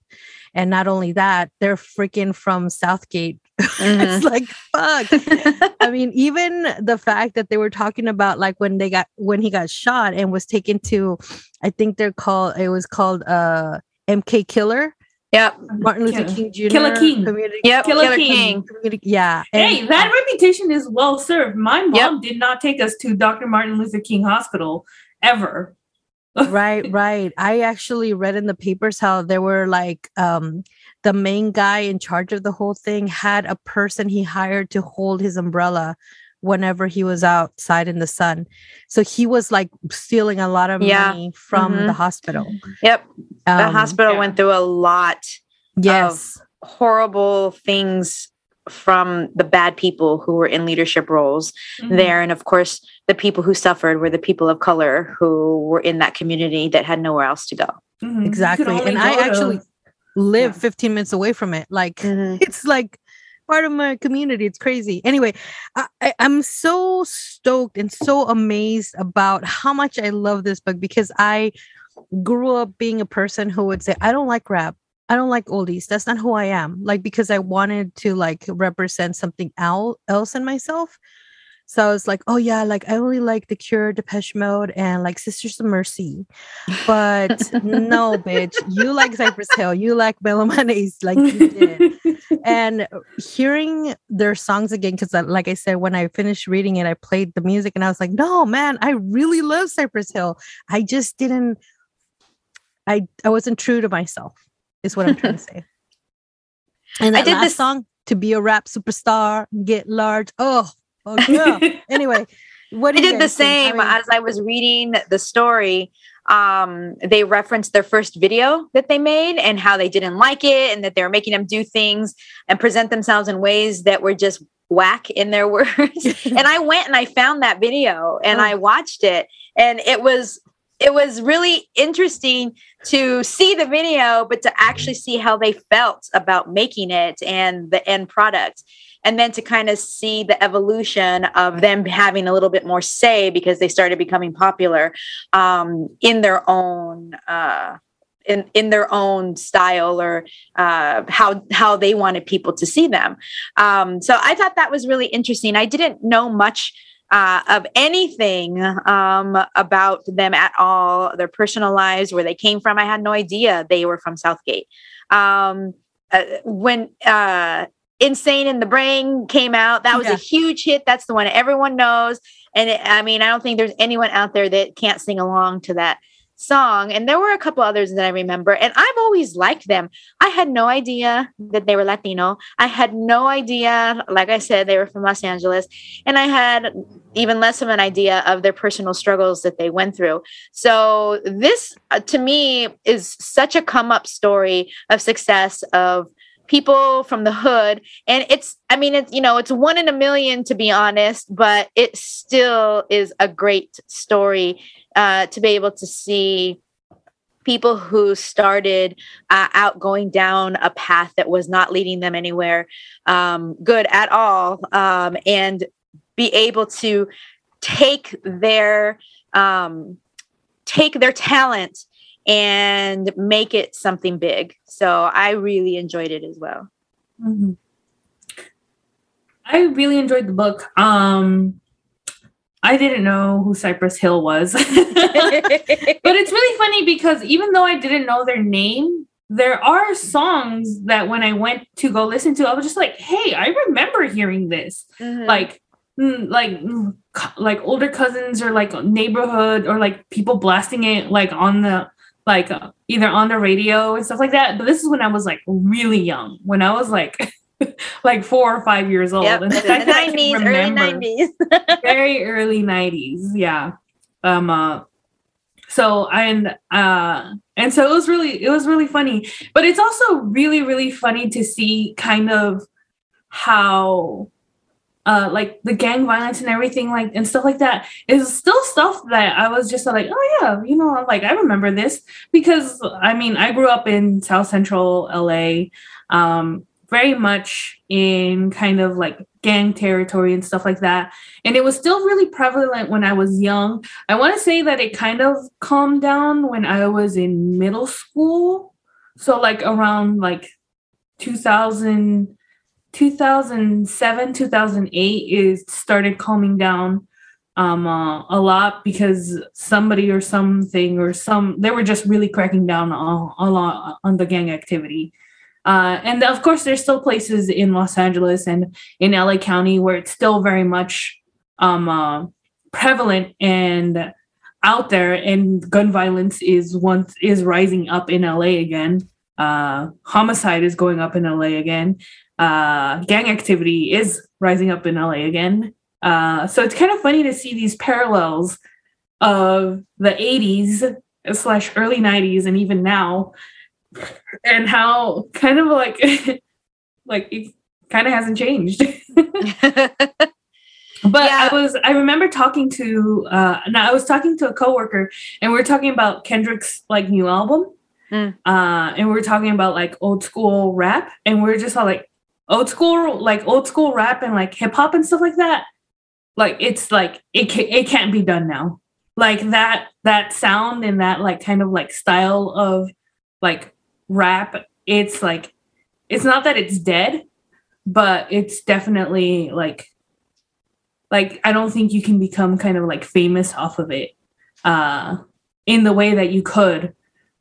And not only that they're freaking from southgate. It's like fuck. I mean, even the fact that they were talking about like when they got when he got shot and was taken to, I think they're called it was called uh MK Killer, Yep. Martin Luther Kill- King Jr. Killer King. Community, Yep. Killer Killer, King. King. community yeah. Hey, that reputation is well served. My mom did not take us to Dr. Martin Luther King Hospital ever. right, right. I actually read in the papers how there were like um the main guy in charge of the whole thing had a person he hired to hold his umbrella whenever he was outside in the sun. So he was like stealing a lot of Yeah. money from Mhm. the hospital. Yep. The Um, hospital yeah. went through a lot Yes. horrible things from the bad people who were in leadership roles Mhm. there and of course the people who suffered were the people of color who were in that community that had nowhere else to go Mhm. Exactly. And I to- actually live Yeah. 15 minutes away from it. Like it's like part of my community. It's crazy. Anyway, I, I, I'm so stoked and so amazed about how much I love this book because I grew up being a person who would say, I don't like rap. I don't like oldies. That's not who I am. Like because I wanted to like represent something el- else in myself. So I was like, oh yeah, like I only like The Cure, Depeche Mode, and like Sisters of Mercy. But no, bitch, you like Cypress Hill, you like Mellow Man Ace, like you did. and hearing their songs again, because uh, like I said, when I finished reading it, I played the music and I was like, no, man, I really love Cypress Hill. I just didn't, I I wasn't true to myself, is what I'm trying to say. And I did this- song, to be a rap superstar, get large. Oh, oh yeah. anyway, what I did the? I same mean, as I was reading the story. Um, they referenced their first video that they made and how they didn't like it, and that they were making them do things and present themselves in ways that were just whack in their words. and I went and I found that video and Oh. I watched it, and it was it was really interesting to see the video, but to actually see how they felt about making it and the end product and then to kind of see the evolution of them having a little bit more say because they started becoming popular um, in their own uh, in in their own style or uh, how how they wanted people to see them. Um, so I thought that was really interesting. I didn't know much. Uh, of anything um, about them at all, their personal lives, where they came from. I had no idea they were from Southgate. Um, uh, when uh, Insane in the Brain came out. That was Yeah. a huge hit. That's the one everyone knows. And it, I mean, I don't think there's anyone out there that can't sing along to that song. And there were a couple others that I remember. And I've always liked them. I had no idea that they were Latino. I had no idea, like I said, they were from Los Angeles. And I had even less of an idea of their personal struggles that they went through. So this, uh, to me, is such a come up story of success of people from the hood. And it's i mean it's you know it's one in a million to be honest but it still is a great story uh, to be able to see people who started uh, out going down a path that was not leading them anywhere um, good at all um, and be able to take their um, take their talent and make it something big so i really enjoyed it as well Mhm. I really enjoyed the book. Um, I didn't know who Cypress Hill was, but it's really funny because even though I didn't know their name, there are songs that when I went to go listen to, I was just like, "Hey, I remember hearing this." Mhm. Like, mm, like, like older cousins or like neighborhood or like people blasting it like on the like uh, either on the radio and stuff like that. But this is when I was like really young, when I was like like four or five years old. Yep, And the in the fact that I can 90s, early 90s. very early 90s yeah um uh so and uh and so it was really it was really funny but it's also really really funny to see kind of how uh like the gang violence and everything like and stuff like that is still stuff that I was just like oh yeah you know like I remember this because I mean I grew up in South Central LA um very much in kind of like gang territory and stuff like that and it was still really prevalent when I was young. I want to say that it kind of calmed down when I was in middle school. So like around like 2000 2007 2008 is started calming down um uh, a lot because somebody or something or some they were just really cracking down on a lot on the gang activity. Uh, and of course, there's still places in Los Angeles and in LA County where it's still very much um, uh, prevalent and out there, and gun violence is once is rising up in LA again. Uh, homicide is going up in LA again. Uh, gang activity is rising up in LA again. Uh, so it's kind of funny to see these parallels of the 80s slash early 90s and even now and how kind of like like it kind of hasn't changed. But Yeah. I was I remember talking to uh no, I was talking to a coworker and we were talking about Kendrick's like new album. Mm. Uh and we were talking about like old school rap and we are just all like old school like old school rap and like hip hop and stuff like that. Like it's like it ca- it can't be done now. Like that that sound and that like kind of like style of like rap it's like it's not that it's dead but it's definitely like like I don't think you can become kind of like famous off of it uh in the way that you could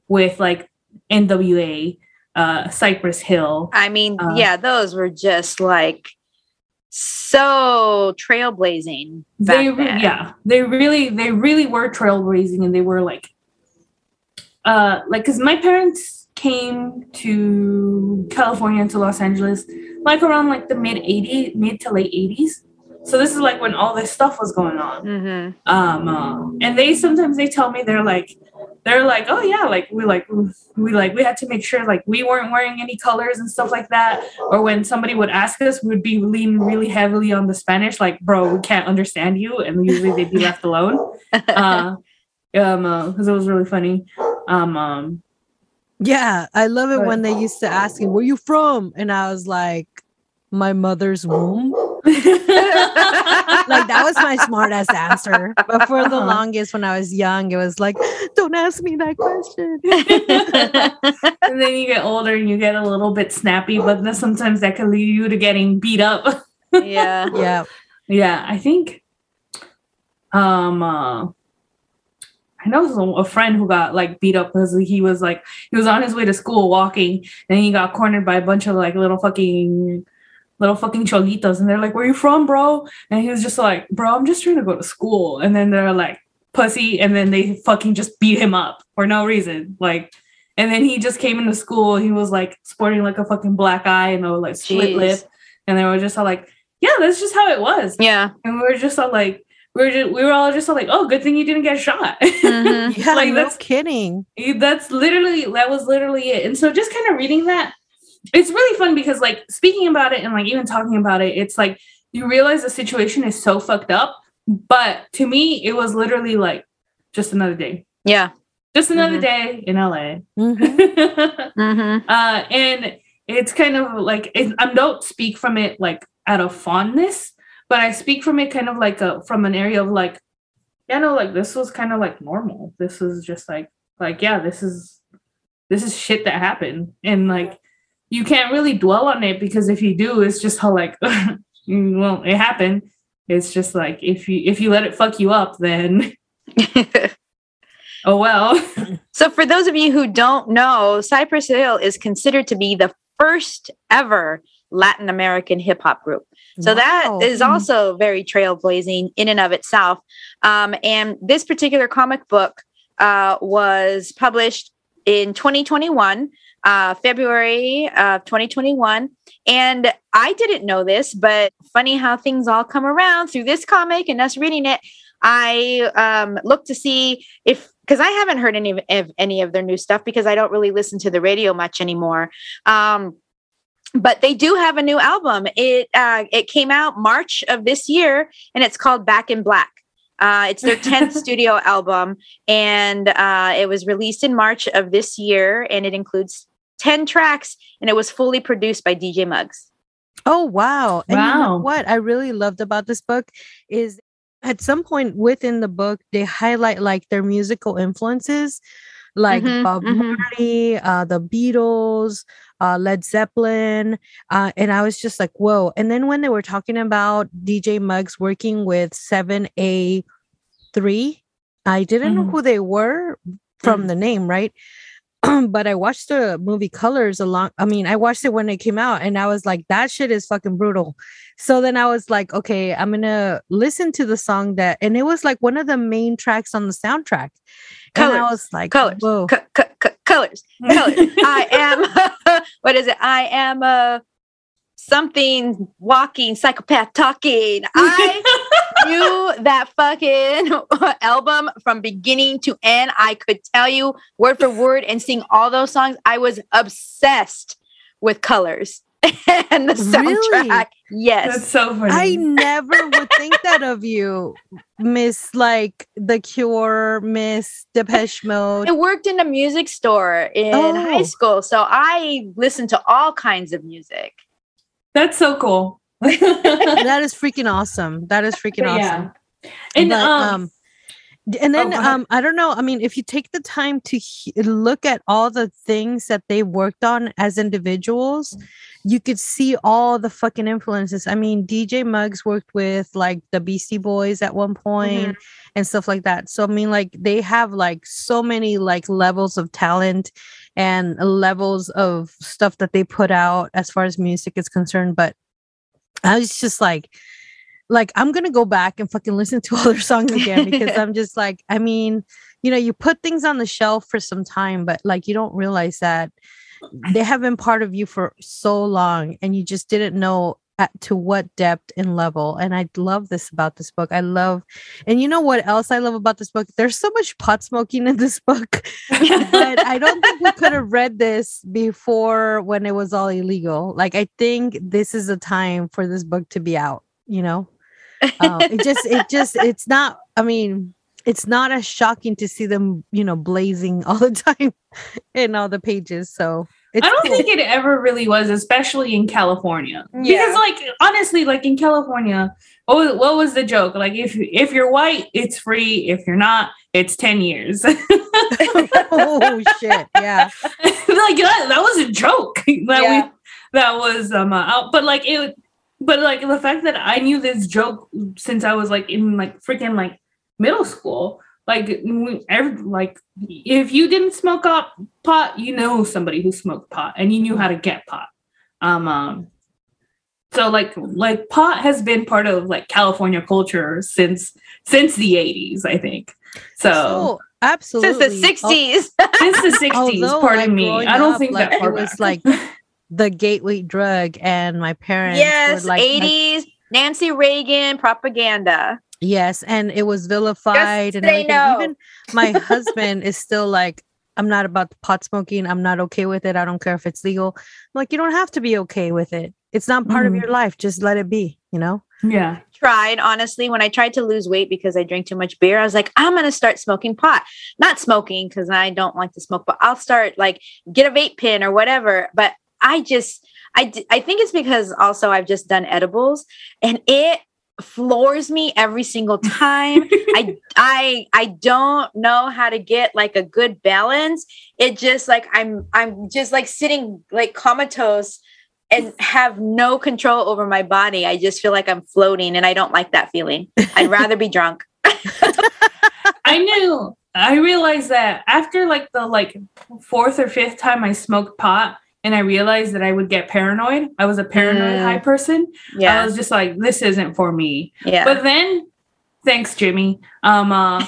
with like NWA uh Cypress Hill I mean, Uh, yeah, those were just like so trailblazing. They then. yeah they really they really were trailblazing and they were like uh like because my parents came to california to los angeles like around like the mid 80s mid to late 80s so this is like when all this stuff was going on Mhm. um uh, and they sometimes they tell me they're like they're like oh yeah like we like we like we had to make sure like we weren't wearing any colors and stuff like that or when somebody would ask us we would be leaning really heavily on the spanish like bro we can't understand you and usually they'd be left alone uh um because it was really funny um um Yeah, I love it Right. when they used to ask me, "Where you from?" And I was like, "My mother's womb." Like that was my smart ass answer. But for the Uh-huh. longest, when I was young, it was like, "Don't ask me that question." and then you get older and you get a little bit snappy but then sometimes that can lead you to getting beat up yeah. Yeah, Yeah, I think um uh I know some- a friend who got like beat up because he was like he was on his way to school walking and he got cornered by a bunch of like little fucking little fucking cholitos and they're like, Where you from, bro? And he was just like, Bro, I'm just trying to go to school. And then they're like, pussy, and then they fucking just beat him up for no reason. Like and then he just came into school, he was like sporting like a fucking black eye and a like split Jeez. lip. And they were just all like, Yeah, that's just how it was. Yeah. And we were just all like, we were just, we were all just all like, oh, good thing you didn't get shot. Mhm. yeah, Like, no that's- kidding. that's literally that was literally it. And so just kind of reading that, it's really fun because like speaking about it and like even talking about it, it's like you realize the situation is so fucked up. But to me, it was literally like just another day, Yeah. just another Mhm. day in LA. Mhm. hmm uh, and it's kind of like it, I don't speak from it like out of fondness, but I speak from it kind of like a from an area of like, yeah, no, like this was kind of like normal. This was just like like yeah, this is this is shit that happened, and like you can't really dwell on it because if you do, it's just how like well it happened. It's just like if you if you let it fuck you up, then oh well. so, for those of you who don't know, Cypress Hill is considered to be the first ever Latin American hip hop group. So that Wow. is also very trailblazing in and of itself. Um, and this particular comic book uh, was published in 2021, uh, February of 2021. And I didn't know this, but funny how things all come around through this comic and us reading it. I um, looked to see if because I haven't heard any of, any of their new stuff because I don't really listen to the radio much anymore. Um, but they do have a new album. It uh, it came out March of this year, and it's called Back in Black. Uh, it's their tenth studio album, and uh, it was released in March of this year, and it includes ten tracks, and it was fully produced by DJ Muggs. Oh wow. And you know Wow. what I really loved about this book is at some point within the book they highlight like their musical influences like Mhm, Bob mhm. Marley, uh the Beatles, uh Led Zeppelin, uh and I was just like whoa. And then when they were talking about DJ Muggs working with 7A3, I didn't know Mhm. who they were from Mm. the name, right? but I watched the movie Colors along. I mean, I watched it when it came out, and I was like, that shit is fucking brutal. So then I was like, okay, I'm gonna listen to the song that, and it was like one of the main tracks on the soundtrack. And I Colors, was like, colors, whoa, Co- co- co- colors, colors. I am. what is it? I am a something walking psychopath talking. I knew that fucking album from beginning to end. I could tell you word for word and sing all those songs. I was obsessed with colors. and the Really? soundtrack. Yes. That's so funny. I never would think that of you, Miss like The Cure, Miss Depeche Mode. I worked in a music store in high Oh. school, so I listened to all kinds of music. That's so cool. that is freaking awesome. That is freaking awesome. yeah. And But, um, d- and then go ahead. um I don't know. I mean, if you take the time to he- look at all the things that they worked on as individuals, you could see all the fucking influences. I mean, DJ Muggs worked with like the Beastie Boys at one point and stuff like that. So I mean, like they have like so many like levels of talent and levels of stuff that they put out as far as music is concerned. But I was just like, like I'm gonna go back and fucking listen to all their songs again because I'm just like, I mean, you know, you put things on the shelf for some time, but like you don't realize that they have been part of you for so long and you just didn't know at, to what depth and level. And I love this about this book. I love, and you know what else I love about this book? There's so much pot smoking in this book, but I don't think we could have read this before when it was all illegal. Like, I think this is a time for this book to be out, you know? Um, it just, it just, it's not, I mean, it's not as shocking to see them, you know, blazing all the time in all the pages. So it's I don't cool. think it ever really was, especially in California. Yeah. Because, like, honestly, like in California, what was, what was the joke? Like, if if you're white, it's free. If you're not, it's ten years. oh shit. Yeah. that, that was a joke. that Yeah. we that was um uh, out. But like it, but like the fact that I knew this joke since I was like in like freaking like middle school. Like, every, like if you didn't smoke up pot, you know somebody who smoked pot, and you knew how to get pot. Um, um, so like like pot has been part of like California culture since since the eighties, I think. So So absolutely. Since the Al- 60s. since the sixties, although, pardon like, me. I don't up, think like, that far it was like the gateway drug, and my parents yes, were like, like- 80s. Nancy Reagan propaganda. Yes, and it was vilified and say everything. no. Even my husband is still like, I'm not about the pot smoking. I'm not okay with it. I don't care if it's legal. I'm like, you don't have to be okay with it. It's not part Mhm. of your life. Just let it be. You know. yeah. Tried honestly when I tried to lose weight because I drink too much beer. I was like, I'm gonna start smoking pot. Not smoking because I don't like to smoke, but I'll start like get a vape pen or whatever. But I just, I, d- I think it's because also I've just done edibles and it floors me every single time. I I I don't know how to get like a good balance. It just like I'm I'm just like sitting like comatose and have no control over my body. I just feel like I'm floating and I don't like that feeling. I'd rather be drunk. I knew. I realized that after like the like fourth or fifth time I smoked pot, and I realized that I would get paranoid. I was a paranoid Mm. high person. Yeah. I was just like, this isn't for me. Yeah. But then, thanks, Jimmy. Um, uh,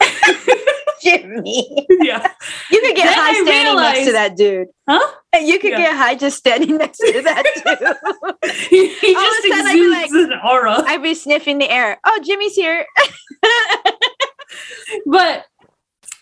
Jimmy. yeah, You could get Then high I standing next to that dude. huh? You could Yeah. get high just standing next to that dude. he he All just sudden I'd be exudes an aura. I'd be sniffing the air. Oh, Jimmy's here. but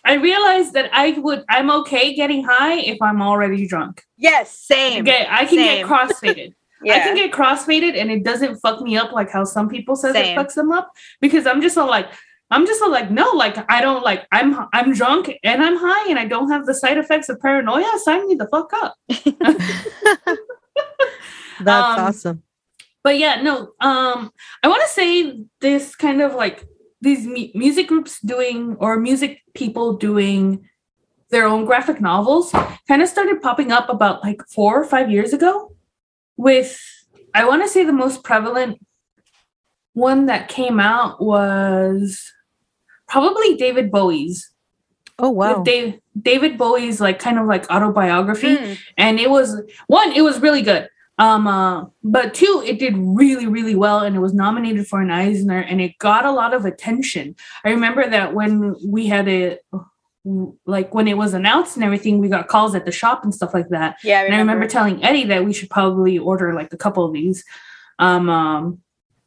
I realized that I would. I'm okay getting high if I'm already drunk. yes, same. Okay, I can Same. get crossfaded. yeah. I can get crossfaded and it doesn't fuck me up like how some people says Same. it fucks them up because I'm just like I'm just like no like I don't like I'm I'm drunk and I'm high and I don't have the side effects of paranoia sign me the fuck up. That's Um, awesome. But yeah, no. Um, I want to say this kind of like these mu- music groups doing or music people doing their own graphic novels kind of started popping up about like four or five years ago. With I want to say the most prevalent one that came out was probably David Bowie's. Oh wow. With Dave, David Bowie's like kind of like autobiography Mm. and it was one it was really good um uh, but two it did really really well and it was nominated for an eisner and it got a lot of attention. I remember that when we had it like when it was announced and everything we got calls at the shop and stuff like that. Yeah, I and i remember telling eddie that we should probably order like a couple of these. Um um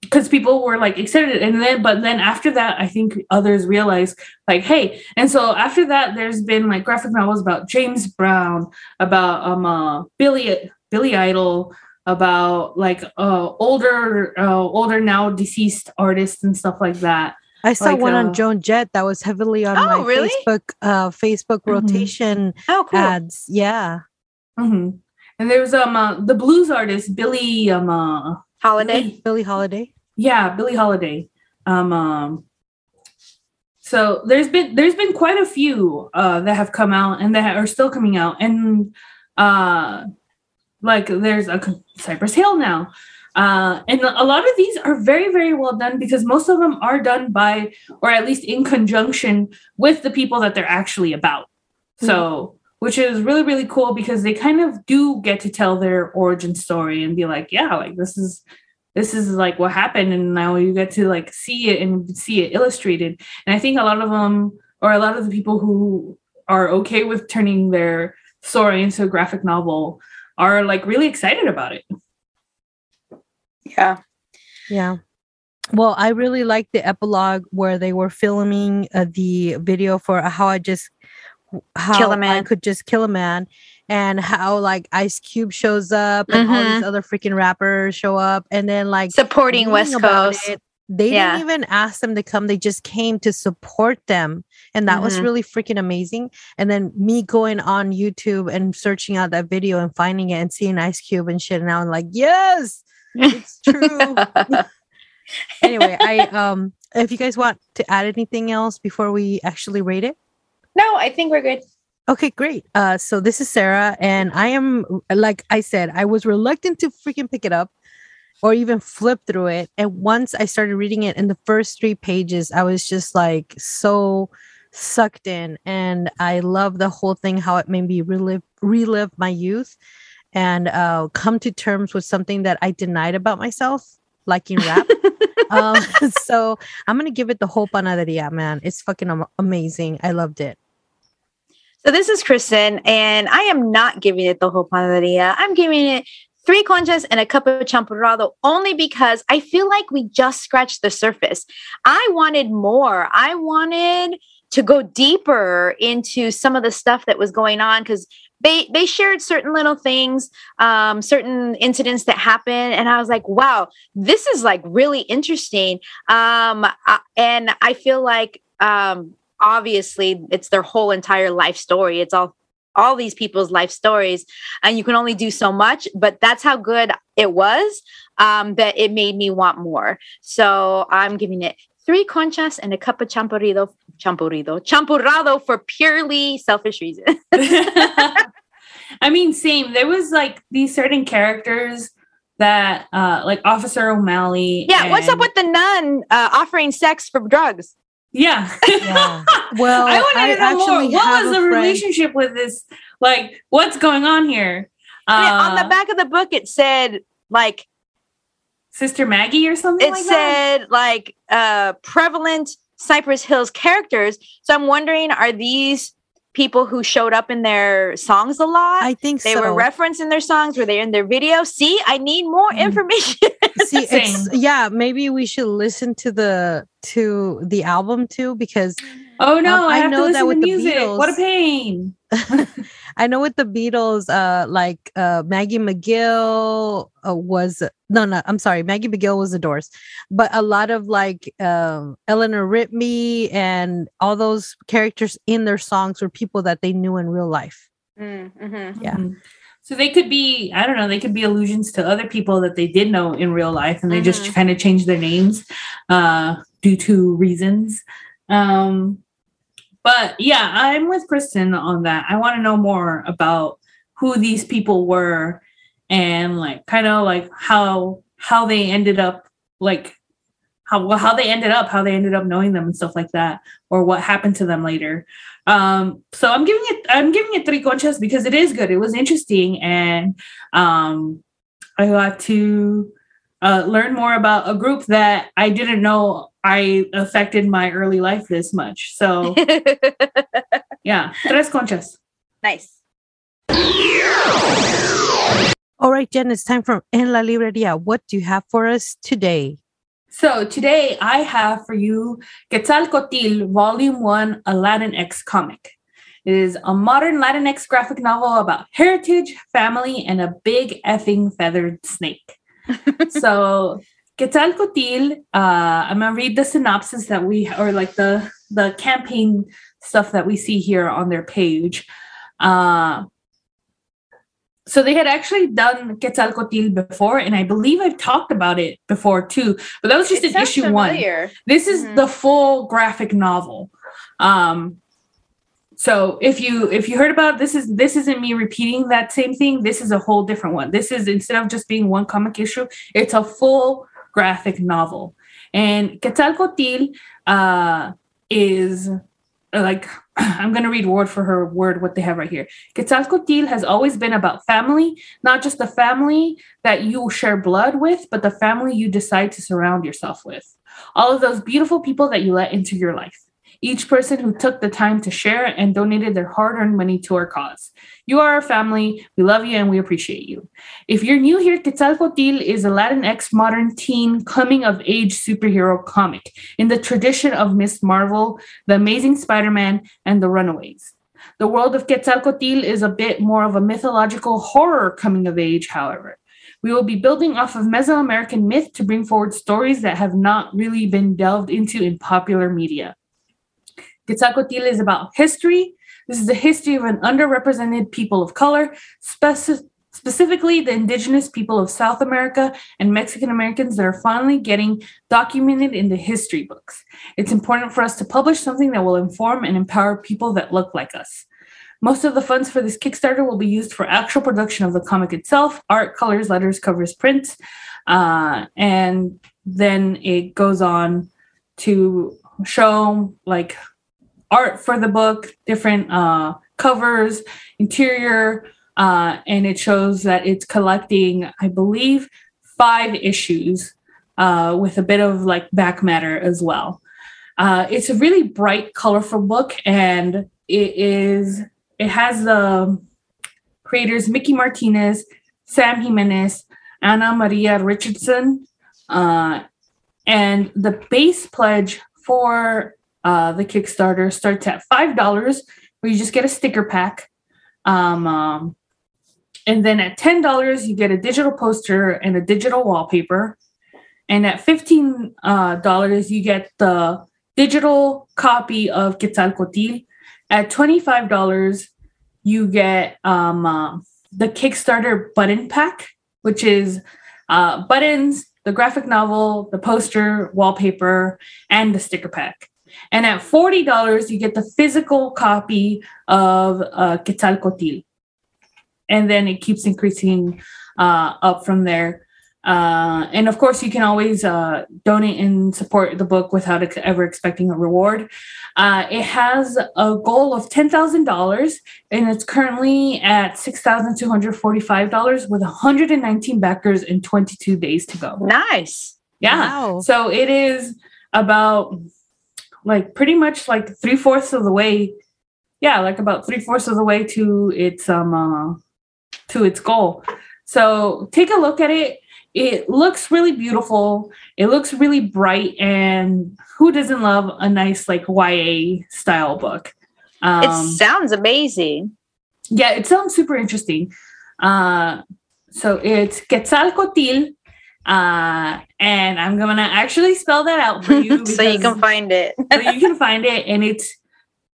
because people were like excited and then but then after that i think others realized like hey and so after that there's been like graphic novels about james brown about um uh billy Billy Idol, about like uh older uh older now deceased artists and stuff like that. I saw Like, one uh, on Joan Jett that was heavily on Oh, my really? Facebook uh Facebook Mhm. rotation Oh, cool. ads. Yeah. hmm And there's um uh, the blues artist Billie um uh, Holiday. Billy- Billie Holiday. yeah Billie Holiday. Um, um so there's been there's been quite a few uh that have come out and that are still coming out and uh like there's a Cypress Hill now. Uh, and a lot of these are very, very well done because most of them are done by, or at least in conjunction with the people that they're actually about. So, which is really, really cool because they kind of do get to tell their origin story and be like, yeah, like this is, this is like what happened. And now you get to like see it and see it illustrated. And I think a lot of them, or a lot of the people who are okay with turning their story into a graphic novel are like really excited about it. Yeah. Yeah. Well, I really like the epilogue where they were filming uh, the video for how I just how Kill a I man. could just kill a man and how like Ice Cube shows up and all Mm-hmm. these other freaking rappers show up and then like Supporting West Coast. it, They Yeah. didn't even ask them to come. They just came to support them. And that was Mhm. really freaking amazing. And then me going on YouTube and searching out that video and finding it and seeing Ice Cube and shit. And now I'm like, yes, it's true. anyway, I um if you guys want to add anything else before we actually rate it. no, I think we're good. Okay, great. Uh, so this is Sarah, and I am like I said, I was reluctant to freaking pick it up or even flip through it. And once I started reading it in the first three pages, I was just like so sucked in, and I love the whole thing. How it made me relive relive my youth and uh, come to terms with something that I denied about myself, liking rap. um, so I'm gonna give it the whole panaderia, man. It's fucking amazing. I loved it. So this is Kristen, and I am not giving it the whole panaderia. I'm giving it three conchas and a cup of champurrado only because I feel like we just scratched the surface. I wanted more. I wanted to go deeper into some of the stuff that was going on because they they shared certain little things, um, certain incidents that happened, and I was like, wow, this is like really interesting. Um, uh, and I feel like um, obviously it's their whole entire life story it's all all these people's life stories and you can only do so much but that's how good it was um that it made me want more so i'm giving it three conchas and a cup of champurrido champurrido champurrado for purely selfish reasons I mean, same. There was like these certain characters that, uh, like Officer O'Malley. yeah what's up with the nun uh, offering sex for drugs Yeah. Yeah. Well, I wanted to know more. What was the friend- relationship with this? Like, what's going on here? And it- on Uh, the back of the book it said like Sister Maggie or something it like that? said like uh prevalent Cypress Hill's characters so i'm wondering are these people who showed up in their songs a lot I think they so. were referenced in their songs were they in their video see i need more Mm. information See, it's yeah. Maybe we should listen to the to the album too because Oh no, Um, I, I have know to that with to the music. What a pain. I know with the Beatles, uh, like uh, Maggie McGill uh, was no, no. I'm sorry, Maggie McGill was the Doors, but a lot of like um, Eleanor Rigby and all those characters in their songs were people that they knew in real life. mm-hmm. Yeah. Mhm. So they could be, I don't know, they could be allusions to other people that they did know in real life and they just Mhm. kind of changed their names uh, due to reasons. Um, but yeah, I'm with Kristen on that. I want to know more about who these people were and like kind of like how how they ended up like how well, how they ended up, how they ended up knowing them and stuff like that, or what happened to them later. Um, so I'm giving it I'm giving it three conchas because it is good. It was interesting and um I got to uh, learn more about a group that I didn't know I affected my early life this much. So yeah, tres conchas. nice All right, Jen, it's time for En La Libreria. What do you have for us today? So today I have for you Quetzalcoatl Volume 1 a Latinx comic. It is a modern Latinx graphic novel about heritage, family, and a big effing feathered snake. so Quetzalcoatl, uh, I'm gonna read the synopsis that we or like the the campaign stuff that we see here on their page. Uh, so they had actually done Quetzalcoatl before, and I believe I've talked about it before too. But that was just an issue familiar. one. This is Mhm. the full graphic novel. Um, so if you if you heard about this is this isn't me repeating that same thing. This is a whole different one. This is instead of just being one comic issue, it's a full graphic novel. And Quetzalcoatl uh, is like I'm gonna read word for her word what they have right here. Quetzalcoatl has always been about family, not just the family that you share blood with, but the family you decide to surround yourself with. All of those beautiful people that you let into your life. Each person who took the time to share and donated their hard earned money to our cause. You are our family. We love you and we appreciate you. If you're new here, Quetzalcoatl is a Latinx modern teen coming of age superhero comic in the tradition of Ms. Marvel, The Amazing Spider Man, and The Runaways. The world of Quetzalcoatl is a bit more of a mythological horror coming of age, however. We will be building off of Mesoamerican myth to bring forward stories that have not really been delved into in popular media. Quetzalcoatl is about history. This is the history of an underrepresented people of color, speci- specifically the indigenous people of South America and Mexican Americans that are finally getting documented in the history books. It's important for us to publish something that will inform and empower people that look like us. Most of the funds for this Kickstarter will be used for actual production of the comic itself, art, colors, letters, covers, prints, uh, and then it goes on to show like art for the book, different uh, covers, interior, uh, and it shows that it's collecting, I believe, five issues uh, with a bit of like back matter as well. Uh, it's a really bright, colorful book, and it is. It has the creators Mickey Martinez, Sam Jimenez, Anna Maria Richardson, uh, and the base pledge for uh, the Kickstarter starts at five dollars, where you just get a sticker pack. Um, um, and then at ten dollars, you get a digital poster and a digital wallpaper. And at fifteen uh, dollars, you get the digital copy of Quetzalcoatl. At twenty-five dollars, you get um, uh, the Kickstarter button pack, which is uh, buttons, the graphic novel, the poster, wallpaper, and the sticker pack. And at $40, you get the physical copy of uh, Quetzalcoatl. And then it keeps increasing uh, up from there. Uh, and of course, you can always uh, donate and support the book without ex- ever expecting a reward. Uh, it has a goal of $10,000 and it's currently at $6,245 with 119 backers and 22 days to go. Nice. Yeah. Wow. So it is about like pretty much like three fourths of the way. Yeah, like about three fourths of the way to its um uh, to its goal. So take a look at it. It looks really beautiful. It looks really bright, and who doesn't love a nice like YA style book? Um, it sounds amazing. yeah, it sounds super interesting. Uh, so it's Quetzalcoatl, uh, and I'm gonna actually spell that out for you so you can find it. so you can find it, and it's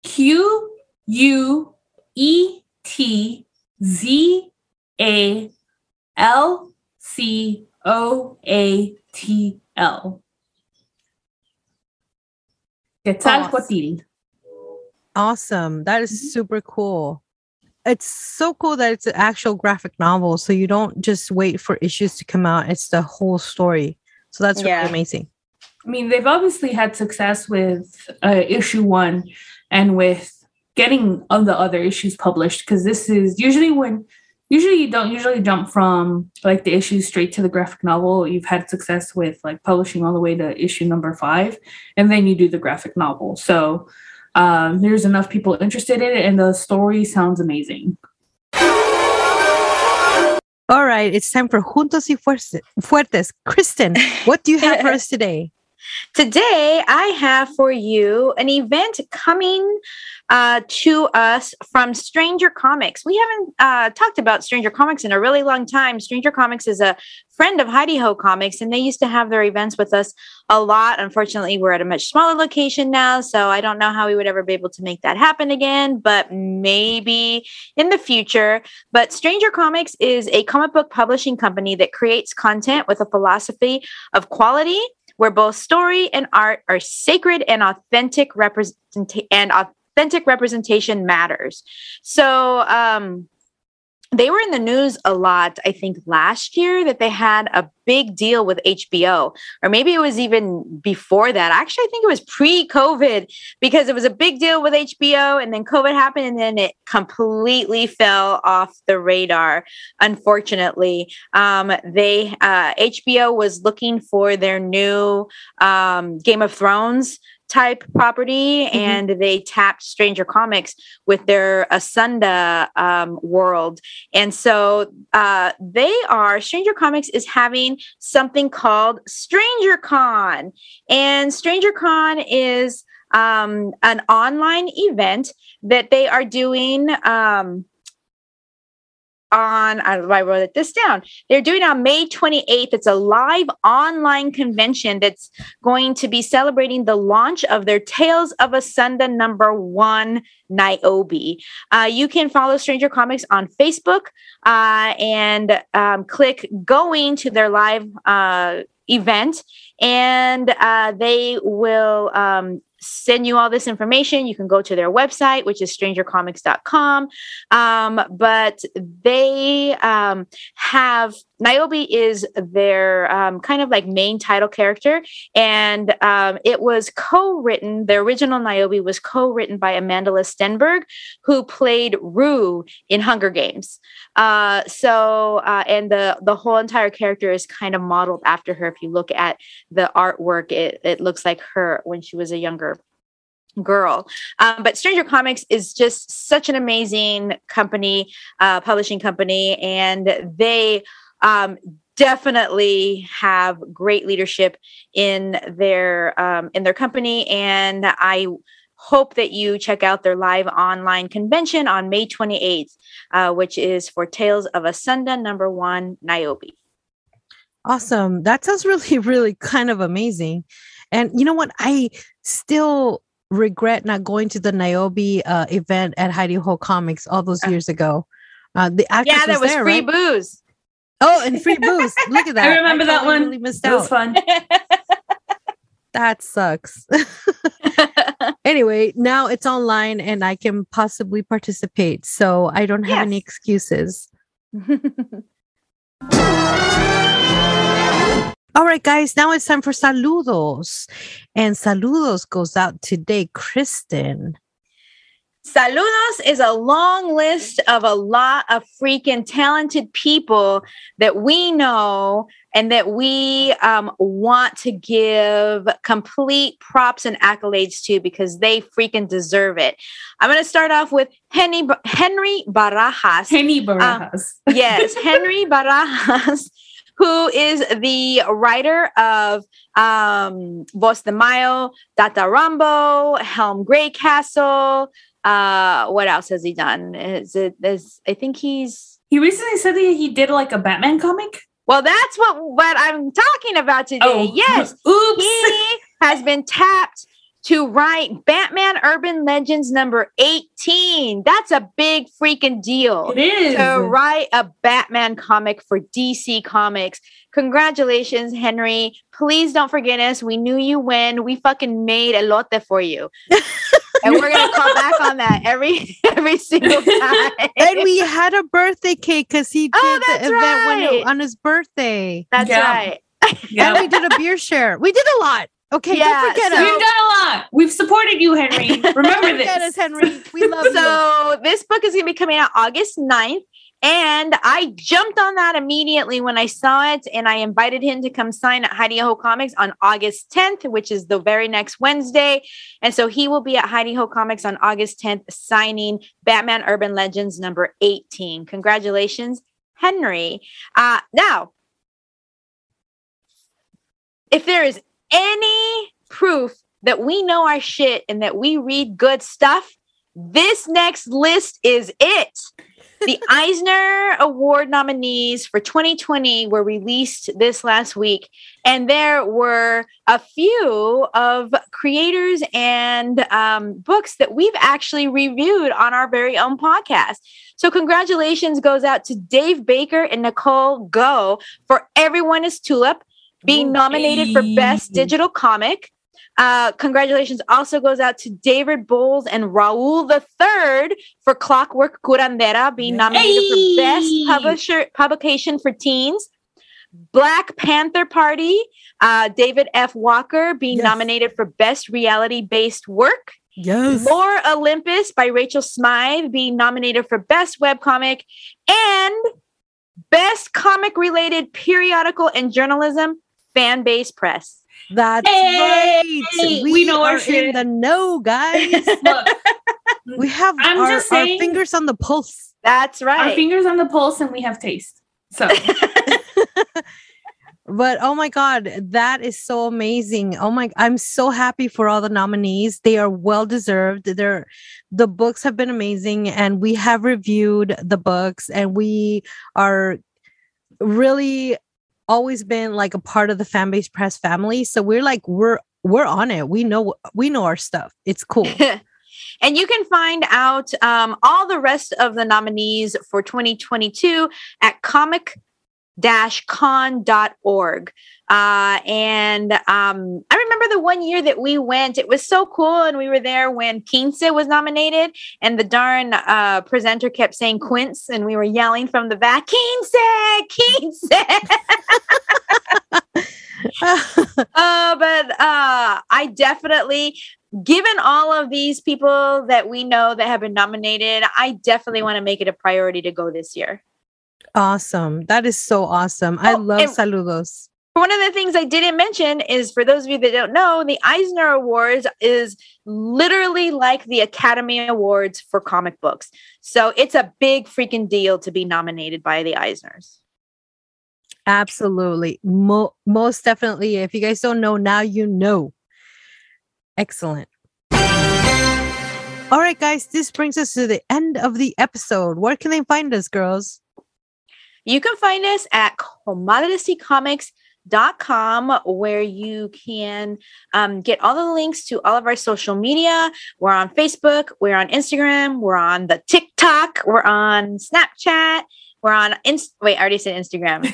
Q U E T Z A L C O A T L. Quetzalcoatl. Awesome. That Mm-hmm. super cool. It's so cool that it's an actual graphic novel. So you don't just wait for issues to come out, it's the whole story. So that's really Yeah. amazing. I mean, they've obviously had success with uh, issue one and with getting of the other issues published because this is usually when usually you don't usually jump from like the issues straight to the graphic novel. You've had success with like publishing all the way to issue number five, and then you do the graphic novel. So um, there's enough people interested in it, and the story sounds amazing. All right, it's time for Juntos y Fuertes. Fuertes. Kristen, what do you have for us today? Today, I have for you an event coming uh, to us from Stranger Comics. We haven't uh, talked about Stranger Comics in a really long time. Stranger Comics is a friend of Hi De Ho Comics, and they used to have their events with us a lot. Unfortunately, we're at a much smaller location now, so I don't know how we would ever be able to make that happen again, but maybe in the future. But Stranger Comics is a comic book publishing company that creates content with a philosophy of quality where both story and art are sacred and authentic representation and authentic representation matters. So um they were in the news a lot, I think, last year that they had a big deal with HBO, or maybe it was even before that. Actually, I think it was pre COVID because it was a big deal with HBO, and then COVID happened, and then it completely fell off the radar. Unfortunately, um, they uh, HBO was looking for their new um, Game of Thrones type property mm-hmm. and they tapped stranger comics with their asunda um, world and so uh, they are stranger comics is having something called stranger con and stranger con is um, an online event that they are doing um, on I wrote this down. They're doing on May 28th. It's a live online convention that's going to be celebrating the launch of their Tales of Asunda number one Niobe. Uh, you can follow Stranger Comics on Facebook uh, and um, click going to their live uh, event, and uh, they will um, send you all this information. You can go to their website, which is strangercomics.com. Um, but they um, have Niobe is their um, kind of like main title character, and um, it was co-written. The original Niobe was co-written by Amandla Stenberg, who played Rue in Hunger Games. Uh, so, uh, and the the whole entire character is kind of modeled after her. If you look at the artwork, it it looks like her when she was a younger girl. Um, but Stranger Comics is just such an amazing company, uh, publishing company, and they um, definitely have great leadership in their um, in their company. And I hope that you check out their live online convention on May 28th, uh, which is for Tales of Asunda number one, Niobe. Awesome. That sounds really, really kind of amazing. And you know what? I still regret not going to the Niobe uh, event at Hi De Ho Comics all those uh. years ago. Uh, the actress yeah, that was, was there, free right? booze. Oh, and free booze. Look at that. I remember I that one. Really missed it out. was fun. that sucks. anyway, now it's online and I can possibly participate. So I don't have yes. any excuses. All right, guys, now it's time for saludos. And saludos goes out today, Kristen. Saludos is a long list of a lot of freaking talented people that we know and that we um, want to give complete props and accolades to because they freaking deserve it. I'm going to start off with Henry, Henry Barajas. Henry Barajas. Um, yes, Henry Barajas who is the writer of um, Voz de Mayo, Tata Rambo, Helm Greycastle. Uh, what else has he done? Is it? Is I think he's he recently said that he did like a Batman comic. Well, that's what what I'm talking about today. Oh, yes, oops. he has been tapped to write Batman Urban Legends number 18. That's a big freaking deal. It is. To write a Batman comic for DC Comics. Congratulations, Henry. Please don't forget us. We knew you when we fucking made a lote for you. and we're gonna call back on that every every single time. and we had a birthday cake because he oh, did oh, the event right. when, on his birthday. That's yeah. right. Yeah. And we did a beer share. We did a lot. Okay, yeah, don't forget so, us. We've done a lot. We've supported you, Henry. Remember this. us, Henry. We love so, you. So this book is going to be coming out August 9th. And I jumped on that immediately when I saw it, and I invited him to come sign at Hi De Ho Comics on August 10th, which is the very next Wednesday. And so he will be at Hi De Ho Comics on August 10th, signing Batman Urban Legends number 18. Congratulations, Henry. Uh, now, if there is any proof that we know our shit and that we read good stuff, this next list is it. The Eisner Award nominees for 2020 were released this last week, and there were a few of creators and um, books that we've actually reviewed on our very own podcast. So, congratulations goes out to Dave Baker and Nicole Goux for Everyone is Tulip being nominated for Best Digital Comic. Uh, congratulations also goes out to David Bowles and Raul the Third for Clockwork Curandera being nominated Hey! for Best Publisher Publication for Teens. Black Panther Party, uh, David F. Walker being Yes. nominated for Best Reality Based Work. Yes. Lore Olympus by Rachel Smythe being nominated for Best Webcomic and Best Comic Related Periodical and Journalism Fan Base Press. That's Hey, right. we know our are shit. in the know, guys. Look, we have I'm our, just our fingers on the pulse. That's right. our fingers on the pulse and we have taste. So But oh my god, that is so amazing. Oh my I'm so happy for all the nominees. They are well deserved. They're the books have been amazing and we have reviewed the books and we are really always been like a part of the fan base press family. So we're like we're we're on it. We know we know our stuff. It's cool. and you can find out um, all the rest of the nominees for 2022 at comic con.org. Uh, and um, I remember the one year that we went, it was so cool. And we were there when Quince was nominated, and the darn uh, presenter kept saying Quince, and we were yelling from the back, Quince, Quince. uh, but uh, I definitely, given all of these people that we know that have been nominated, I definitely want to make it a priority to go this year. awesome. That is so awesome. I Oh, love saludos. One of the things I didn't mention is for those of you that don't know, the Eisner Awards is literally like the Academy Awards for comic books. So it's a big freaking deal to be nominated by the Eisners. Absolutely. Mo- most definitely. If you guys don't know, now you know. Excellent. All right, guys, this brings us to the end of the episode. Where can they find us, girls? You can find us at comadresycomics.com where you can um, get all the links to all of our social media. We're on Facebook, we're on Instagram, we're on the TikTok, we're on Snapchat, we're on Inst- wait, I already said Instagram.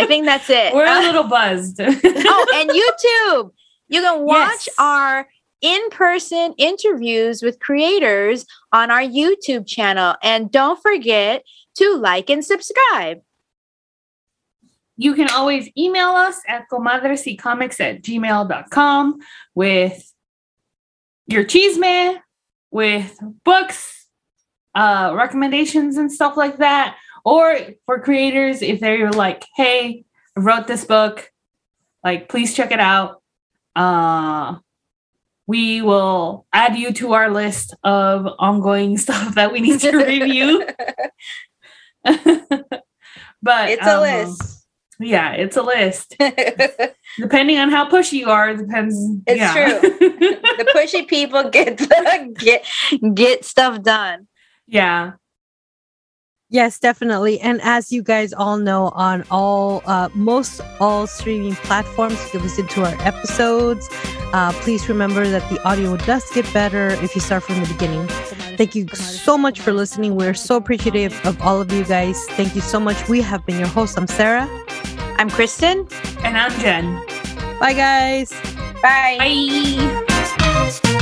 I think that's it. we're Uh, a little buzzed. oh, and YouTube. You can watch Yes. our in-person interviews with creators on our YouTube channel. And don't forget to like and subscribe. you can always email us at comadresycomics at gmail.com with your chisme, with books, uh, recommendations and stuff like that. Or for creators, if they're like, hey, I wrote this book, like please check it out. Uh we will add you to our list of ongoing stuff that we need to review. but it's a um, list. Yeah, it's a list. Depending on how pushy you are, it depends. It's yeah. True. the pushy people get get get stuff done. yeah. Yes, definitely. And as you guys all know, on all uh, most all streaming platforms, you can listen to our episodes. Uh, please remember that the audio does get better if you start from the beginning. Thank you so much for listening. We're so appreciative of all of you guys. Thank you so much. We have been your hosts. I'm Sarah. I'm Kristen. And I'm Jen. Bye, guys. Bye. Bye.